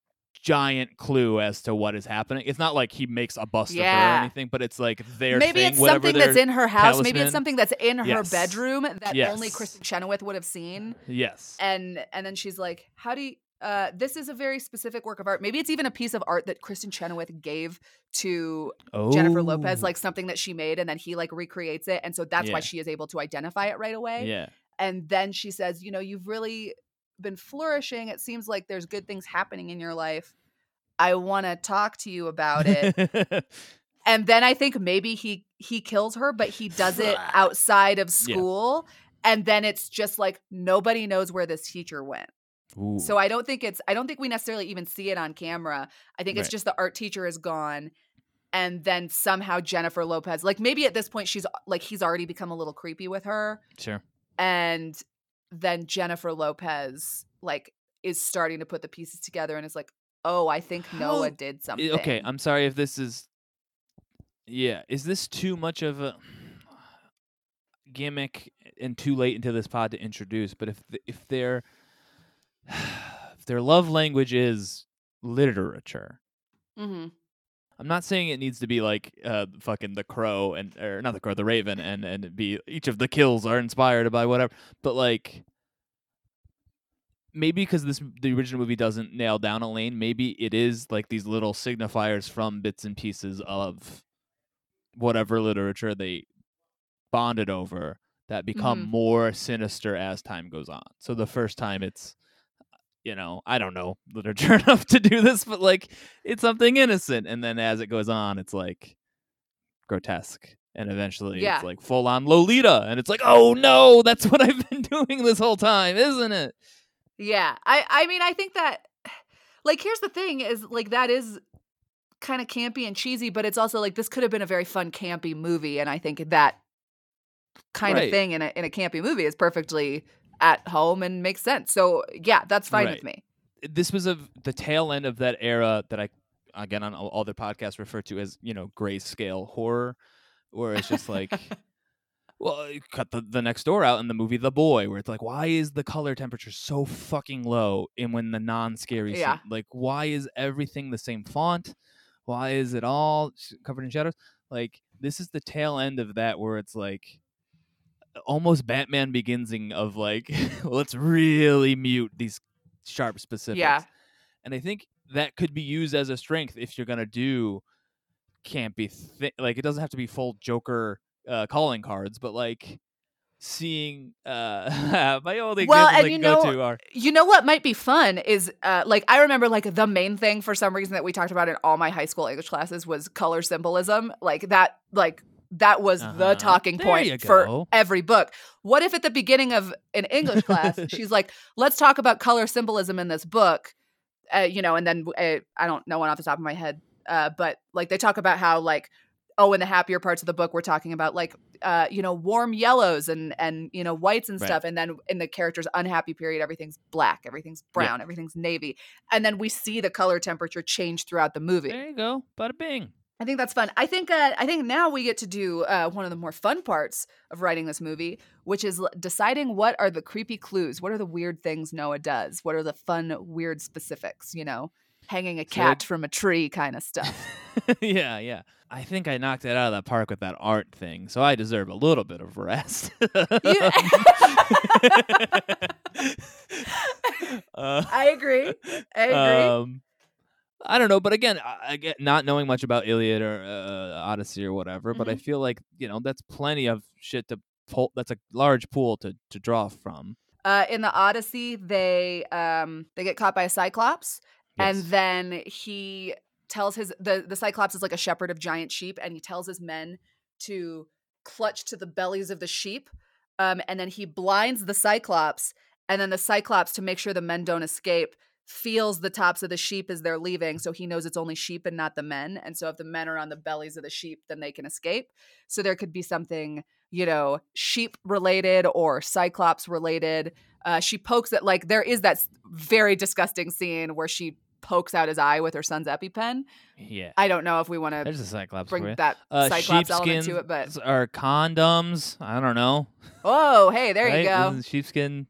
giant clue as to what is happening it's not like he makes a bust of her or anything but it's like their Maybe thing, it's something that's in her house. Maybe it's something that's in her Yes. bedroom that only Kristin Chenoweth would have seen. yes And and then she's like, "How do you?" Uh, this is a very specific work of art. Maybe it's even a piece of art that Kristin Chenoweth gave to oh Jennifer Lopez, like something that she made, and then he like recreates it, and so that's why she is able to identify it right away. yeah And then she says, "You know, you've really been flourishing. It seems like there's good things happening in your life. I want to talk to you about it." and then I think maybe he he kills her, but he does it outside of Yeah. school. And then it's just like nobody knows where this teacher went. Ooh. So I don't think it's I don't think we necessarily even see it on camera. I think it's just the art teacher is gone. And then somehow Jennifer Lopez, like maybe at this point she's like he's already become a little creepy with her. sure And then Jennifer Lopez like is starting to put the pieces together and is like, oh, I think Noah did something. Okay, I'm sorry if this is. Yeah, is this too much of a gimmick and too late into this pod to introduce? But if th- if their if their love language is literature, hmm I'm not saying it needs to be like uh fucking the crow and or not the crow, the raven, and and be each of the kills are inspired by whatever. But like maybe because this the original movie doesn't nail down a lane, maybe it is like these little signifiers from bits and pieces of whatever literature they bonded over that become Mhm. more sinister as time goes on. So the first time it's you know, I don't know literature enough to do this, but like it's something innocent and then as it goes on it's like grotesque and eventually Yeah. it's like full on Lolita and it's like, "Oh no, that's what I've been doing this whole time, isn't it?" Yeah. I I mean I think that like here's the thing is like that is kind of campy and cheesy, but it's also like this could have been a very fun campy movie and I think that kind Right. of thing in a in a campy movie is perfectly at home and makes sense. So yeah, that's fine Right. with me. this was a the tail end of that era that I again on all other podcasts refer to as you know grayscale horror, where it's just like, Well, you cut the, the next door out in the movie The Boy, where it's like, why is the color temperature so fucking low? And when the non-scary Yeah. scene, like, why is everything the same font? Why is it all covered in shadows? Like, this is the tail end of that, where it's like almost Batman Beginsing of like, let's really mute these sharp specifics. Yeah. And I think that could be used as a strength if you're gonna do campy thi- like it doesn't have to be full Joker uh, calling cards, but like seeing uh my old Well, and you go know- to are You know what might be fun is uh, like I remember like the main thing for some reason that we talked about in all my high school English classes was color symbolism. Like that like that was Uh-huh. the talking There point for every book. What if at the beginning of an English class she's like, "Let's talk about color symbolism in this book," uh, you know, and then uh, I don't know one off the top of my head, uh, but like they talk about how like oh in the happier parts of the book we're talking about like uh, you know warm yellows and and you know whites and Right. stuff and then in the character's unhappy period everything's black everything's brown everything's navy and then we see the color temperature change throughout the movie there you go, bada bing. I think that's fun. I think uh, I think now we get to do uh, one of the more fun parts of writing this movie, which is deciding what are the creepy clues. What are the weird things Noah does? What are the fun weird specifics? You know, hanging a So- cat from a tree kind of stuff. yeah, yeah. I think I knocked it out of the park with that art thing, so I deserve a little bit of rest. uh, I agree. I agree. um, I don't know, but again, I, get not knowing much about Iliad or uh, Odyssey or whatever, but I Mhm. feel like you know that's plenty of shit to pull. That's a large pool to to draw from. Uh, in the Odyssey, they um, they get caught by a cyclops, and then he tells his the the cyclops is like a shepherd of giant sheep and he tells his men to clutch to the bellies of the sheep um, and then he blinds the cyclops and then the cyclops to make sure the men don't escape feels the tops of the sheep as they're leaving so he knows it's only sheep and not the men and so if the men are on the bellies of the sheep then they can escape so there could be something you know sheep related or cyclops related uh, she pokes at like there is that very disgusting scene where she pokes out his eye with her son's epipen. Yeah, I don't know if we want to there's a Cyclops bring that Uh, cyclops element to it, but or condoms. I don't know. oh, hey, there right? you go. Sheepskin.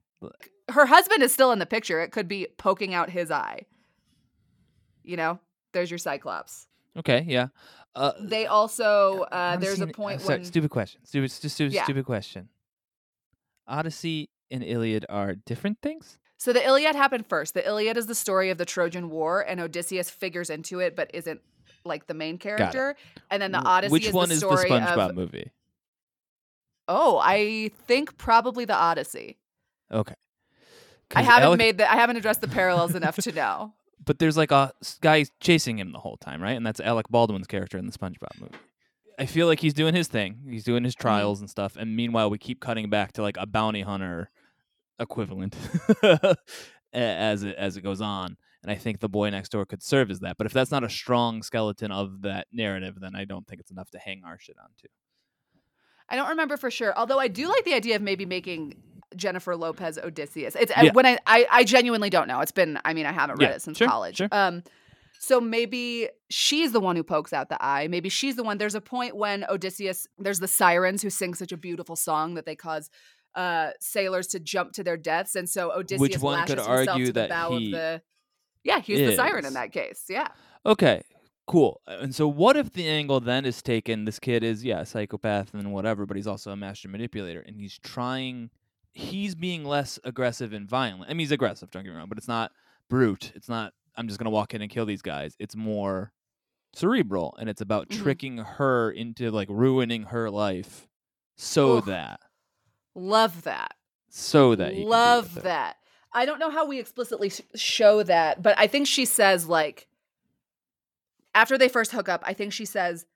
Her husband is still in the picture. It could be poking out his eye. You know, there's your cyclops. Okay, yeah. Uh, They also uh, there's a point uh, sorry, when stupid question. Stupid, stupid, stu- Yeah. stupid question. Odyssey and Iliad are different things. So the Iliad happened first. The Iliad is the story of the Trojan War, and Odysseus figures into it, but isn't like the main character. And then the Odyssey Which is one the is the SpongeBob of. movie? Oh, I think probably the Odyssey. Okay. I haven't Alec- made the I haven't addressed the parallels enough to know. but there's like a guy chasing him the whole time, right? And that's Alec Baldwin's character in the SpongeBob movie. I feel like he's doing his thing. He's doing Mm-hmm. his trials and stuff. And meanwhile, we keep cutting back to like a bounty hunter equivalent as it as it goes on. And I think the boy next door could serve as that. But if that's not a strong skeleton of that narrative, then I don't think it's enough to hang our shit onto. I don't remember for sure. Although I do like the idea of maybe making Jennifer Lopez Odysseus. It's Yeah. when I, I I genuinely don't know. It's been I mean I haven't read Yeah, it since sure, college. sure. Um so maybe she's the one who pokes out the eye. Maybe she's the one. There's a point when Odysseus there's the sirens who sing such a beautiful song that they cause uh sailors to jump to their deaths and so Odysseus Which one lashes could himself argue to the that bow he of the Yeah, he's the siren in that case. Yeah. Okay, cool. Uh, And so, what if the angle then is taken? This kid is, yeah, a psychopath and whatever, but he's also a master manipulator, and he's trying. He's being less aggressive and violent. I mean, he's aggressive. Don't get me wrong, but it's not brute. It's not. I'm just gonna walk in and kill these guys. It's more cerebral, and it's about Mhm. tricking her into like ruining her life, so Ugh. that Love that. so that he can be love that. I don't know how we explicitly sh- show that, but I think she says like after they first hook up, I think she says,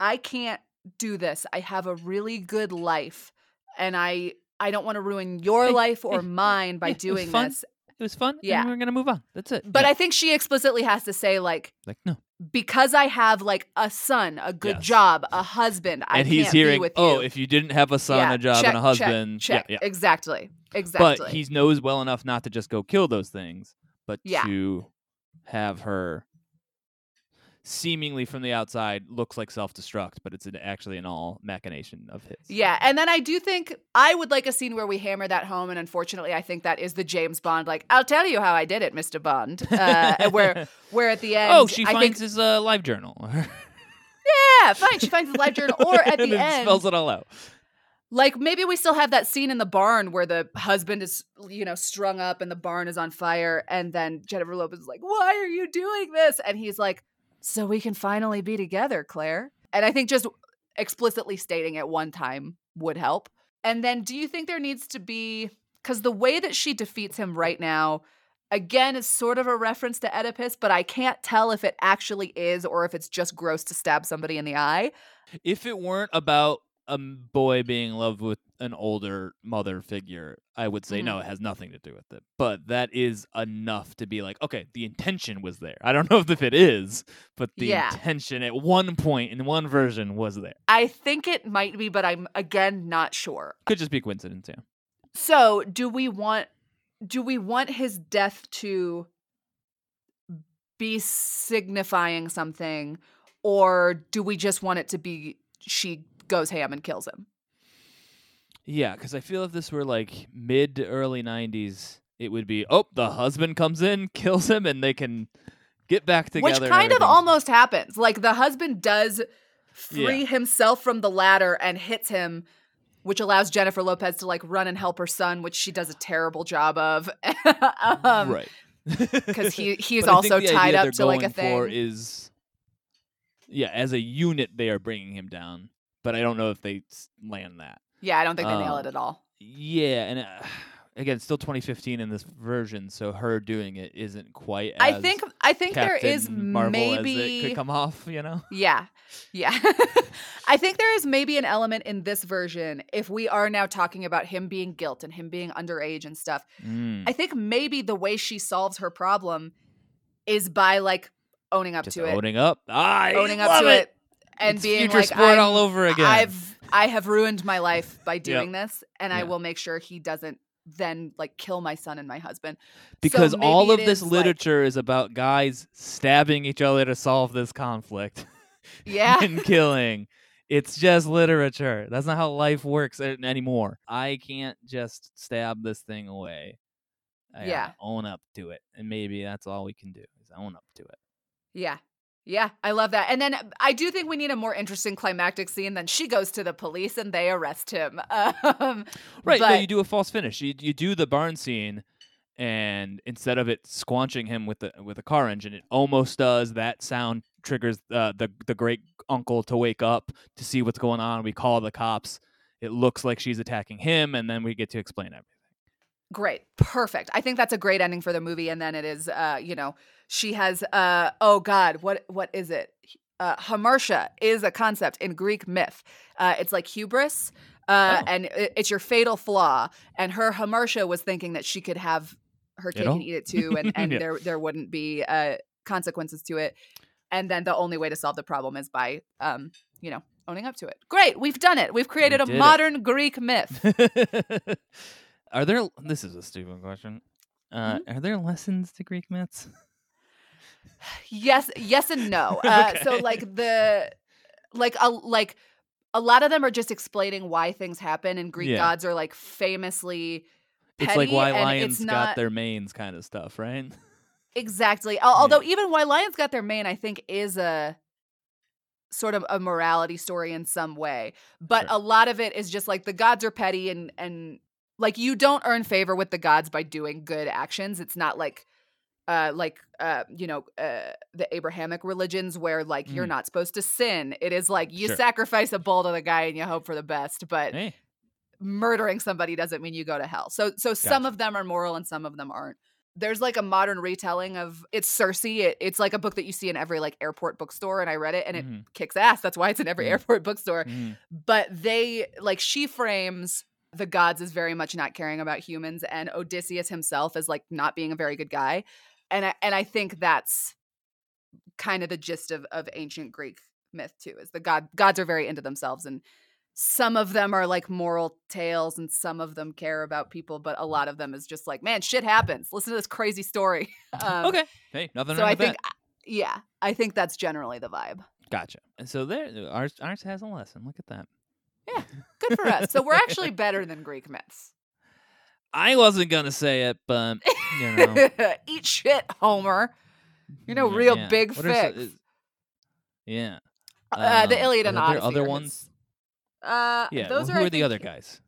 "I can't do this. I have a really good life, and I I don't want to ruin your Hey, life or hey, mine by yeah, it doing fun. this." It was fun. Yeah. we're gonna move on. That's it. But Yeah. I think she explicitly has to say like like no. because I have like a son, a good Yes. job, a husband, I and he's can't hearing, be with oh, you. oh, if you didn't have a son, Yeah, a job, check, and a check, husband, check. yeah, yeah. Exactly. Exactly. But he knows well enough not to just go kill those things, but to have her seemingly from the outside looks like self-destruct, but it's an, actually an all machination of his. Yeah, and then I do think I would like a scene where we hammer that home, and unfortunately, I think that is the James Bond. Like, I'll tell you how I did it, Mister Bond. Uh, where where at the end, oh, she I finds think, his uh, live journal. yeah, fine. She finds his live journal, or at the end, spells it all out. like maybe we still have that scene in the barn where the husband is you know strung up and the barn is on fire and then jennifer lopez is like why are you doing this and he's like so we can finally be together claire and i think just explicitly stating it one time would help and then do you think there needs to be because the way that she defeats him right now again is sort of a reference to oedipus but i can't tell if it actually is or if it's just gross to stab somebody in the eye. If it weren't about a boy being in love with an older mother figure, I would say Mhm. no, it has nothing to do with it. But that is enough to be like, okay, the intention was there. I don't know if it is, but the Yeah. intention at one point in one version was there. i think it might be but i'm again not sure Could just be coincidence, yeah. So, do we want do we want his death to be signifying something or do we just want it to be she goes ham and kills him? Yeah, because I feel if this were like mid to early '90s, it would be oh, the husband comes in, kills him, and they can get back together. Which kind of almost happens. Like the husband does free Yeah. himself from the ladder and hits him which allows Jennifer Lopez to like run and help her son, which she does a terrible job of. um, right. because he he's also tied up to like a thing. is yeah, as a unit they are bringing him down, but I don't know if they land that. Yeah, I don't think they nail uh, it at all. Yeah, and uh, again, still 2015 in this version, so her doing it isn't quite. I as think I think there is Captain Marvel it maybe could come off, you know. Yeah. Yeah. I think there is maybe an element in this version if we are now talking about him being guilt and him being underage and stuff. Mm, I think maybe the way she solves her problem is by like owning up just to it. owning up. I owning up to it, and It's being future like sport all "I'm- over again. I've I have ruined my life by doing this and I will make sure he doesn't then like kill my son and my husband. So because all of this is, like- literature is about guys stabbing each other to solve this conflict. Yeah. and killing. It's just literature. That's not how life works anymore. I can't just stab this thing away. I Yeah. own up to it, and maybe that's all we can do is own up to it. Yeah. Yeah, I love that. And then I do think we need a more interesting climactic scene. Then she goes to the police and they arrest him. Um, Right? no, you do a false finish. You you do the barn scene, and instead of it squanching him with the with a car engine, it almost does. That sound triggers uh, the the great uncle to wake up to see what's going on. We call the cops. It looks like she's attacking him, and then we get to explain everything. Great. Perfect. I think that's a great ending for the movie. And then it is, uh, you know, she has, uh, oh God, what what is it? Uh, hamartia is a concept in Greek myth. Uh, it's like hubris, uh, Oh. and it, it's your fatal flaw. And her hamartia was thinking that she could have her cake and eat it too, and, and Yeah. there there wouldn't be uh, consequences to it. And then the only way to solve the problem is by, um, you know, owning up to it. Great, we've done it. We've created a did it. modern Greek myth. are there? This is a stupid question. Uh, Mm-hmm. Are there lessons to Greek myths? yes yes and no uh, so like the like a like a lot of them are just explaining why things happen and greek Yeah. gods are like famously It's like why and lions got not their manes, kind of stuff, right? exactly Al- although even why lions got their mane i think is a sort of a morality story in some way but Sure. a lot of it is just like the gods are petty and and like you don't earn favor with the gods by doing good actions it's not like uh like uh you know uh the abrahamic religions where like you're Mhm. not supposed to sin it is like you Sure. sacrifice a bull to the guy and you hope for the best but Hey, murdering somebody doesn't mean you go to hell so so some of them are moral and some of them aren't there's like a modern retelling of it's Circe. It, it's like a book that you see in every like airport bookstore, and I read it and it Mhm. kicks ass. That's why it's in every Mm. airport bookstore Mhm. but they like she frames the gods is very much not caring about humans and Odysseus himself is like not being a very good guy. And I and I think that's kind of the gist of of ancient Greek myth too, is the god gods are very into themselves and some of them are like moral tales and some of them care about people, but a lot of them is just like, man, shit happens. Listen to this crazy story. Um, okay. Hey, nothing so I think that. Yeah, I think that's generally the vibe. Gotcha. And so there, ours ours has a lesson. Look at that. Yeah, good for us. So we're actually better than Greek myths. I wasn't gonna say it, but you know, Eat shit, Homer. You know, yeah, real yeah. big What fix. is- yeah. Uh, the Um, Iliad and Odyssey. other ones? Uh, Yeah. those well, are. who I are the other guys?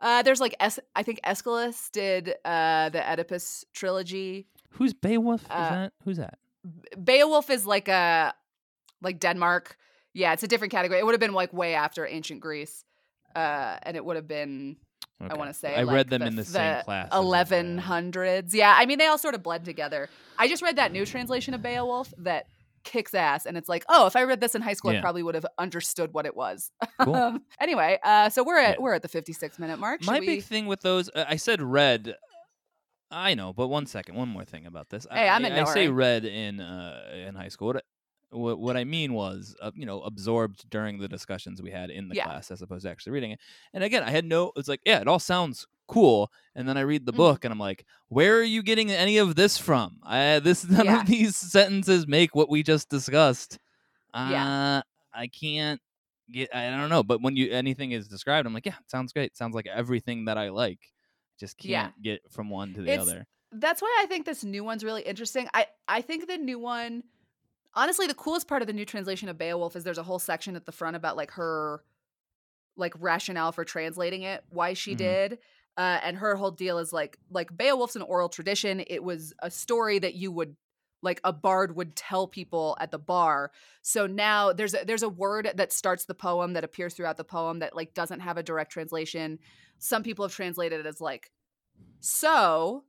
Uh, there's like es- I think Aeschylus did uh the Oedipus trilogy. Who's Beowulf? Is Uh, that who's that? Beowulf is like a like Denmark. Yeah, it's a different category. It would have been like way after ancient Greece. Uh, and it would have been I want to say I like, read them the, in the, same class. yeah. eleven hundreds. Yeah, I mean they all sort of blend together. I just read that new translation of Beowulf that kicks ass, and it's like, oh, if I read this in high school, I probably would have understood what it was. Cool. Anyway, uh, so we're at Yeah. we're at the fifty six minute mark. Should My we- big thing with those, uh, I said red. I know, but one second, one more thing about this. Hey, I, I'm in I no say red in uh, in high school. What I, what, what I mean was, uh, you know, absorbed during the discussions we had in the Yeah. class, as opposed to actually reading it. And again, I had no. It's like, yeah, it all sounds cool. And then I read the Mhm. book, and I'm like, where are you getting any of this from? I this none Yeah. of these sentences make what we just discussed. Uh, Yeah. I can't get. I don't know. But when you anything is described, I'm like, yeah, sounds great. Sounds like everything that I like. Just can't Yeah. get from one to the It's- other. that's why I think this new one's really interesting. I I think the new one, honestly, the coolest part of the new translation of Beowulf is there's a whole section at the front about like her, like rationale for translating it, why she Mhm. did, uh, and her whole deal is like like Beowulf's an oral tradition. It was a story that you would like a bard would tell people at the bar. So now there's a, there's a word that starts the poem that appears throughout the poem that like doesn't have a direct translation. Some people have translated it as like so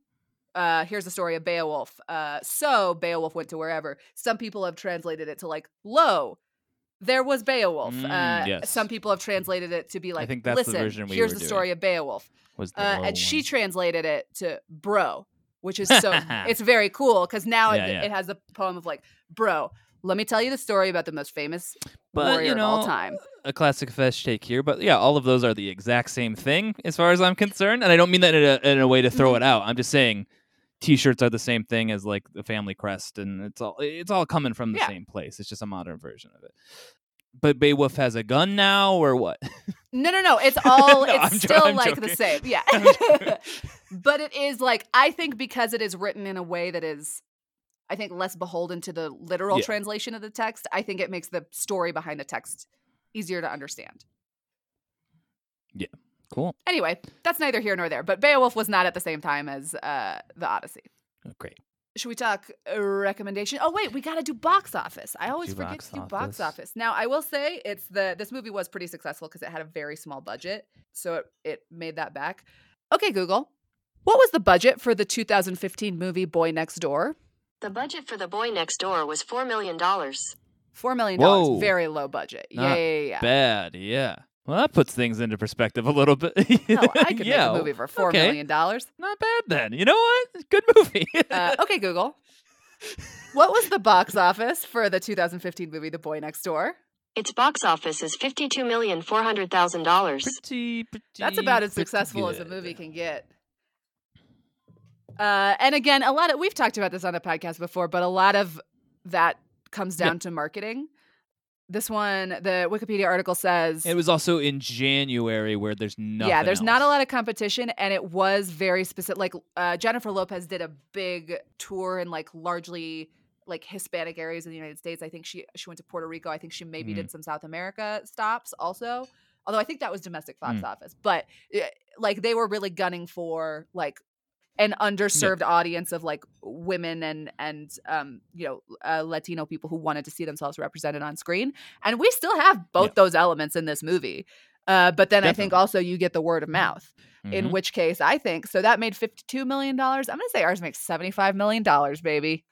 uh here's the story of Beowulf. Uh so Beowulf went to wherever. Some people have translated it to like lo there was Beowulf. Mm, uh yes. some people have translated it to be like I think that's the listen, version we here's the story of Beowulf. Was the Uh, and she translated it to bro, which is so it's very cool because now Yeah, it, yeah. it has a poem of like, bro, let me tell you the story about the most famous But, warrior you of all time. a classic fest take here, but yeah, all of those are the exact same thing as far as I'm concerned, and I don't mean that in a, in a way to throw Mm-hmm. it out. I'm just saying, t-shirts are the same thing as like the family crest, and it's all it's all coming from the Yeah. same place. It's just a modern version of it. But Beowulf has a gun now, or what? No, no, no. It's all No, it's I'm still I'm like the same. Yeah. But it is like I think because it is written in a way that is I think less beholden to the literal Yeah. translation of the text, I think it makes the story behind the text easier to understand. Cool, Anyway, that's neither here nor there, but Beowulf was not at the same time as uh the Odyssey. Oh, great. Should we talk uh, recommendation? Oh wait, we got to do box office. I always Do forget box to do box office. office. Now, I will say it's the this movie was pretty successful because it had a very small budget, so it, it made that back. Okay, Google. What was the budget for the 2015 movie Boy Next Door? The budget for The Boy Next Door was $4 million. Four million Whoa. dollars. Very low budget. Yeah, yeah, yeah. Bad, yeah. Well, that puts things into perspective a little bit. No, I could yeah, make a movie for four okay. million dollars. Not bad then. You know what? Good movie. Uh, okay, Google. What was the box office for the 2015 movie The Boy Next Door? Its box office is $52,400,000. pretty, pretty. That's about as pretty successful as a movie can get. Uh, and again, a lot of we've talked about this on the podcast before, but a lot of that comes Yeah. down to marketing. This one, the Wikipedia article says, It was also in January where there's nothing. yeah, there's not a lot of competition, and it was very specific. Like uh, Jennifer Lopez did a big tour in like largely like Hispanic areas of the United States. I think she she went to Puerto Rico. I think she maybe Mm. did some South America stops also. Although I think that was domestic box Mm. office, but eh, like they were really gunning for like an underserved audience of like women and and um you know uh, Latino people who wanted to see themselves represented on screen, and we still have both Yeah. those elements in this movie. Uh, but then I think also you get the word of mouth, in Mhm. which case I think so that made fifty-two million dollars. I'm gonna say ours makes seventy-five million dollars, baby.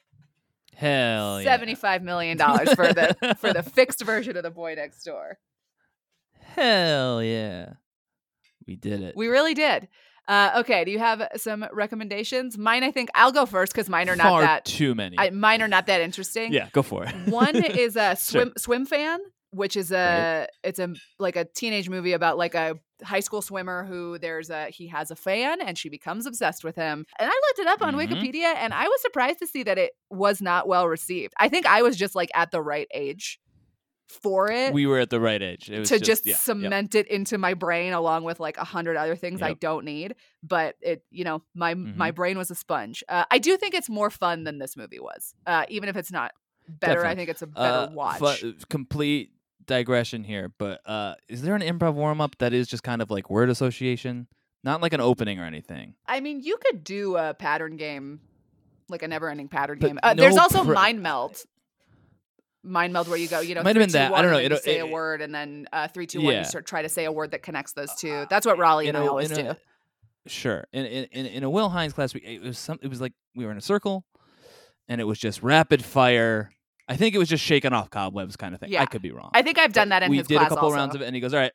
Hell yeah. Seventy-five million dollars for the for the fixed version of the Boy Next Door. Hell yeah. We did it. We really did. Uh, okay, do you have some recommendations? Mine, I think I'll go first because mine are not Far that. too many. I, mine are not that interesting. yeah, go for it. One is a swim swim fan. which is a it's a like a teenage movie about like a high school swimmer who there's a he has a fan and she becomes obsessed with him. And I looked it up on Mhm. Wikipedia and I was surprised to see that it was not well received. I think I was just like at the right age for it. we were at the right age. It was to just, yeah, yep. cement it into my brain along with like a hundred other things I don't need. But it, you know, my my Mhm. brain was a sponge. Uh, I do think it's more fun than this movie was, uh, even if it's not better. I think it's a better Uh, watch. fu- complete digression here, but uh, is there an improv warm up that is just kind of like word association, not like an opening or anything? I mean, you could do a pattern game, like a never-ending pattern But game. Uh, there's also pre- mind meld. Mind meld, where you go, you know, Might have been two, that. I don't know. and then you It- say it- a word, and then uh, three, two, one. Yeah. You start try to say a word that connects those two. That's what Raleigh and I always do. a- Sure. In, in in in a Will Hines class, we it was some. It was like we were in a circle, and it was just rapid fire. I think it was just shaking off cobwebs kind of thing. Yeah. I could be wrong. I think I've done that in we his did class a couple also. rounds of it, and he goes, "All right."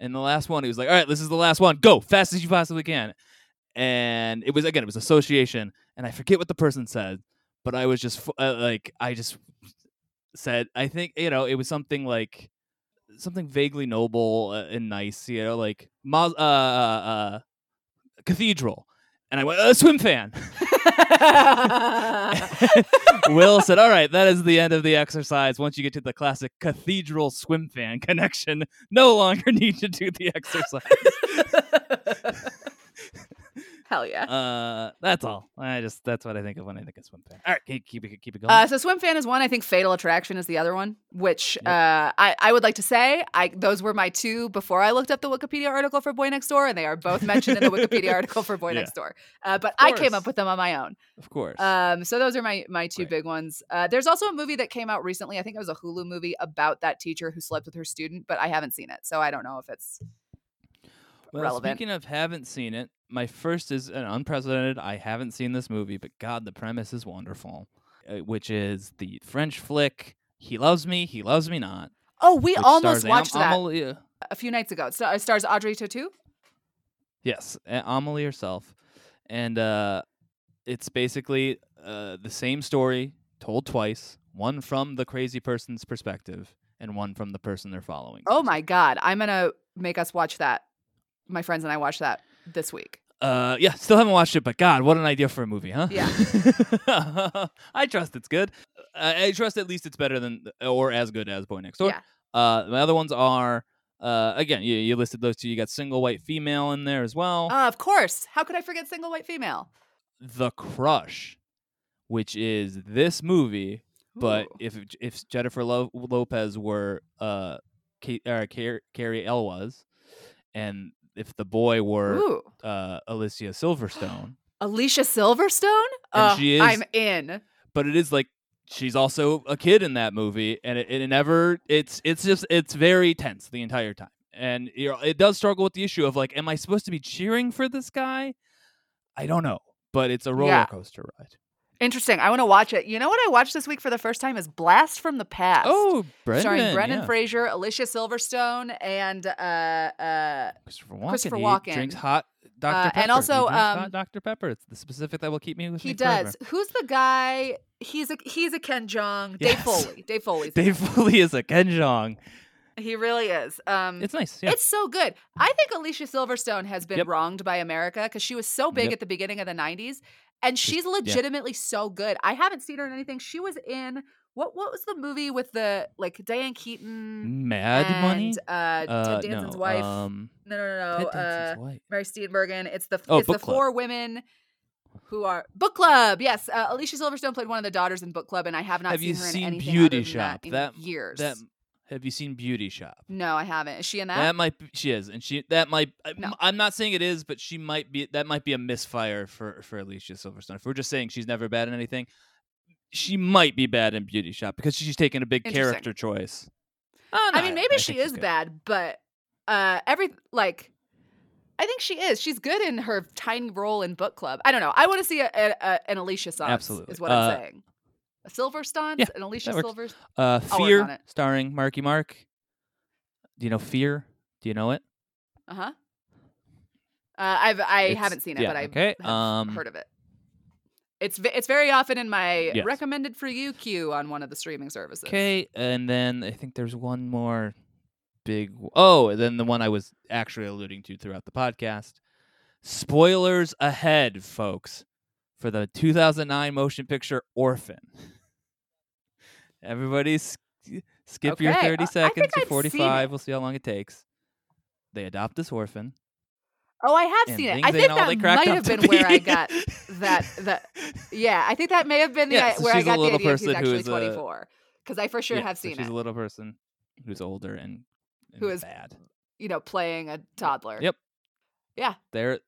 And the last one, he was like, "All right, this is the last one. Go fast as you possibly can." And it was again, it was association, and I forget what the person said, but I was just uh, like, I just said, I think you know, it was something like something vaguely noble uh, and nice, you know, like uh, uh, uh, cathedral, and I went, a swim fan. Will said, "All right, that is the end of the exercise. Once you get to the classic cathedral swim fan connection, no longer need to do the exercise." Hell yeah. uh, that's all. I just that's what I think of when I think of swim fan. All right, keep keep it keep it going. Uh, so Swim Fan is one. I think Fatal Attraction is the other one, which Yep. uh, I, I would like to say I those were my two before I looked up the Wikipedia article for Boy Next Door, and they are both mentioned in the Wikipedia article for Boy Yeah. Next Door. Uh, but I came up with them on my own. of course. Um, so those are my my two Great. big ones. Uh, there's also a movie that came out recently. I think it was a Hulu movie about that teacher who slept with her student, but I haven't seen it, so I don't know if it's well, relevant. speaking of haven't seen it, my first is an unprecedented. I haven't seen this movie, but God, the premise is wonderful. Uh, which is the French flick "He Loves Me, He Loves Me Not." Oh, we almost stars Am- watched that Amelie- a few nights ago. It stars Audrey Tautou. Yes, Amelie herself, and uh, it's basically uh, the same story told twice. One from the crazy person's perspective, and one from the person they're following. Oh my god, I'm gonna make us watch that. My friends and I watched that this week. Uh, yeah, still haven't watched it, but God, what an idea for a movie, huh? Yeah. I trust it's good. I, I trust at least it's better than or as good as Boy Next Door. Yeah. Uh, my other ones are uh, again, you, you listed those two. You got single white female in there as well. Uh, of course. How could I forget single white female? the Crush, which is this movie, but if if Jennifer Lo- Lopez were uh, Kate, uh Car- Cary Elwes, and if the boy were uh, Alicia Silverstone, Alicia Silverstone? Oh, she is- I'm in. but it is like she's also a kid in that movie, and it, it never it's it's just it's very tense the entire time, and you know, it does struggle with the issue of like, am I supposed to be cheering for this guy? I don't know, but it's a roller Yeah. coaster ride. Interesting. I want to watch it. You know what I watched this week for the first time is Blast from the Past. Oh, Brendan, starring Brendan yeah. Fraser, Alicia Silverstone, and uh, uh, Christopher Walken. Christopher he drinks hot Dr. Uh, Pepper. and also, um, Dr. Pepper. It's the specific that will keep me he forever. does. Who's the guy? He's a he's a Ken Jeong. Dave Foley. Dave Foley's in Dave. Foley is a Ken Jeong. He really is. Um, It's nice. Yeah. It's so good. I think Alicia Silverstone has been Yep. wronged by America because she was so big Yep. at the beginning of the 90s and she's legitimately so good. I haven't seen her in anything. She was in what what was the movie with the like Diane Keaton Mad Money. and uh, Uh, Ted Danson's no, wife? Um, no, no, no, no. Uh, Mary Steenburgen. It's the Oh, it's the Club. four women who are book club. Yes, uh, Alicia Silverstone played one of the daughters in book club, and I have not Have seen you her in seen anything Beauty Shop? that in That- years. That have you seen Beauty Shop? no, I haven't. Is she in that? That might be, she is, and she that might. I- No. I'm not saying it is, but she might be. That might be a misfire for for Alicia Silverstone. If we're just saying she's never bad in anything, she might be bad in Beauty Shop because she's taking a big character choice. Oh, I mean, maybe I she is good. bad, but uh, every like, I think she is. She's good in her tiny role in book club. I don't know. I want to see a, a, a, an Alicia Sons. Absolutely. is what Uh, I'm saying. A Silver Stunts, yeah, an Alicia that works. Silver. Uh, Fear, starring Marky Mark. Do you know Fear? Do you know it? Uh huh. Uh, I've I It's- haven't seen it, yeah, but I okay, um, heard of it. It's it's very often in my Yes. recommended for you queue on one of the streaming services. Okay, and then I think there's one more big. Oh, and then the one I was actually alluding to throughout the podcast. Spoilers ahead, folks, for the 2009 motion picture Orphan. Everybody, s- skip your 30 uh, seconds to 45. We'll see how long it takes. They adopt this orphan. Oh, I have seen it. I think that might have been where I got that that yeah, I think that may have been the Yeah, so where I got the little idea he's actually 24 because I for sure Yeah, have so seen she's it. She's a little person who's older and, and Who is- bad. you know, playing a toddler. Yep. Yeah. There,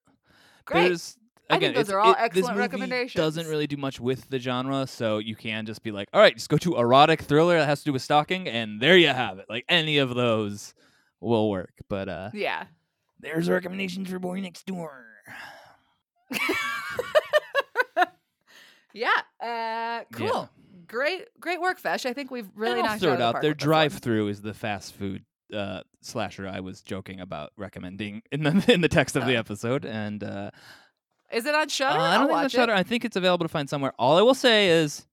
Great. There's again, those are all it- this excellent movie recommendations. Doesn't really do much with the genre, so you can just be like, all right, just go to erotic thriller that has to do with stalking, and there you have it. Like any of those will work. But uh Yeah. there's recommendations for Boy Next Door. Yeah. Uh cool. Great great work, Fesh. I think we've really knocked throw out it the out park there. with this one. Drive through is the fast food uh slasher I was joking about recommending in the in the text of the Oh. episode. And uh Is it on Uh, Shudder? I don't think it's Shudder. I think it's available to find somewhere. All I will say is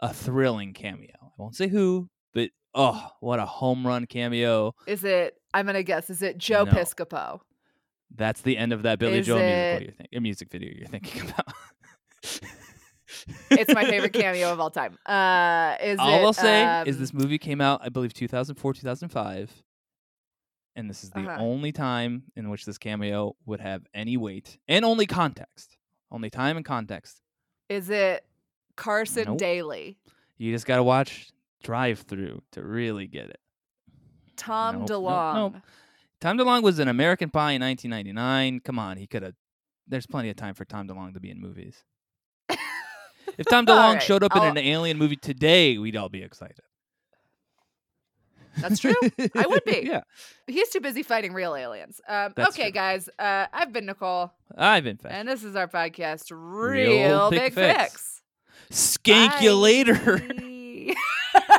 a thrilling cameo. I won't say who, but oh, what a home run cameo! Is it I'm gonna guess, is it Joe No. Piscopo? That's the end of that Billy Is Joel musical it- you're think- uh, music video you're thinking about. It's my favorite cameo of all time. Uh is All it I'll say is um, this movie came out, I believe, 2004, 2005. And this is the Uh-huh. only time in which this cameo would have any weight and only context. Only time and context. Is it Carson Nope. Daly? You just got to watch Drive Through to really get it. Tom Nope, nope, DeLonge. nope. Tom DeLonge was in American Pie in 1999. Come on, he could have. There's plenty of time for Tom DeLonge to be in movies. If Tom DeLonge right, showed up in I'll- an alien movie today, we'd all be excited. That's true. I would be. yeah, He's too busy fighting real aliens. Um, okay, true. guys. Uh, I've been Nicole, I've been and this is our podcast, Real, Big Big, Fix. Fix. Skank you later. Bye.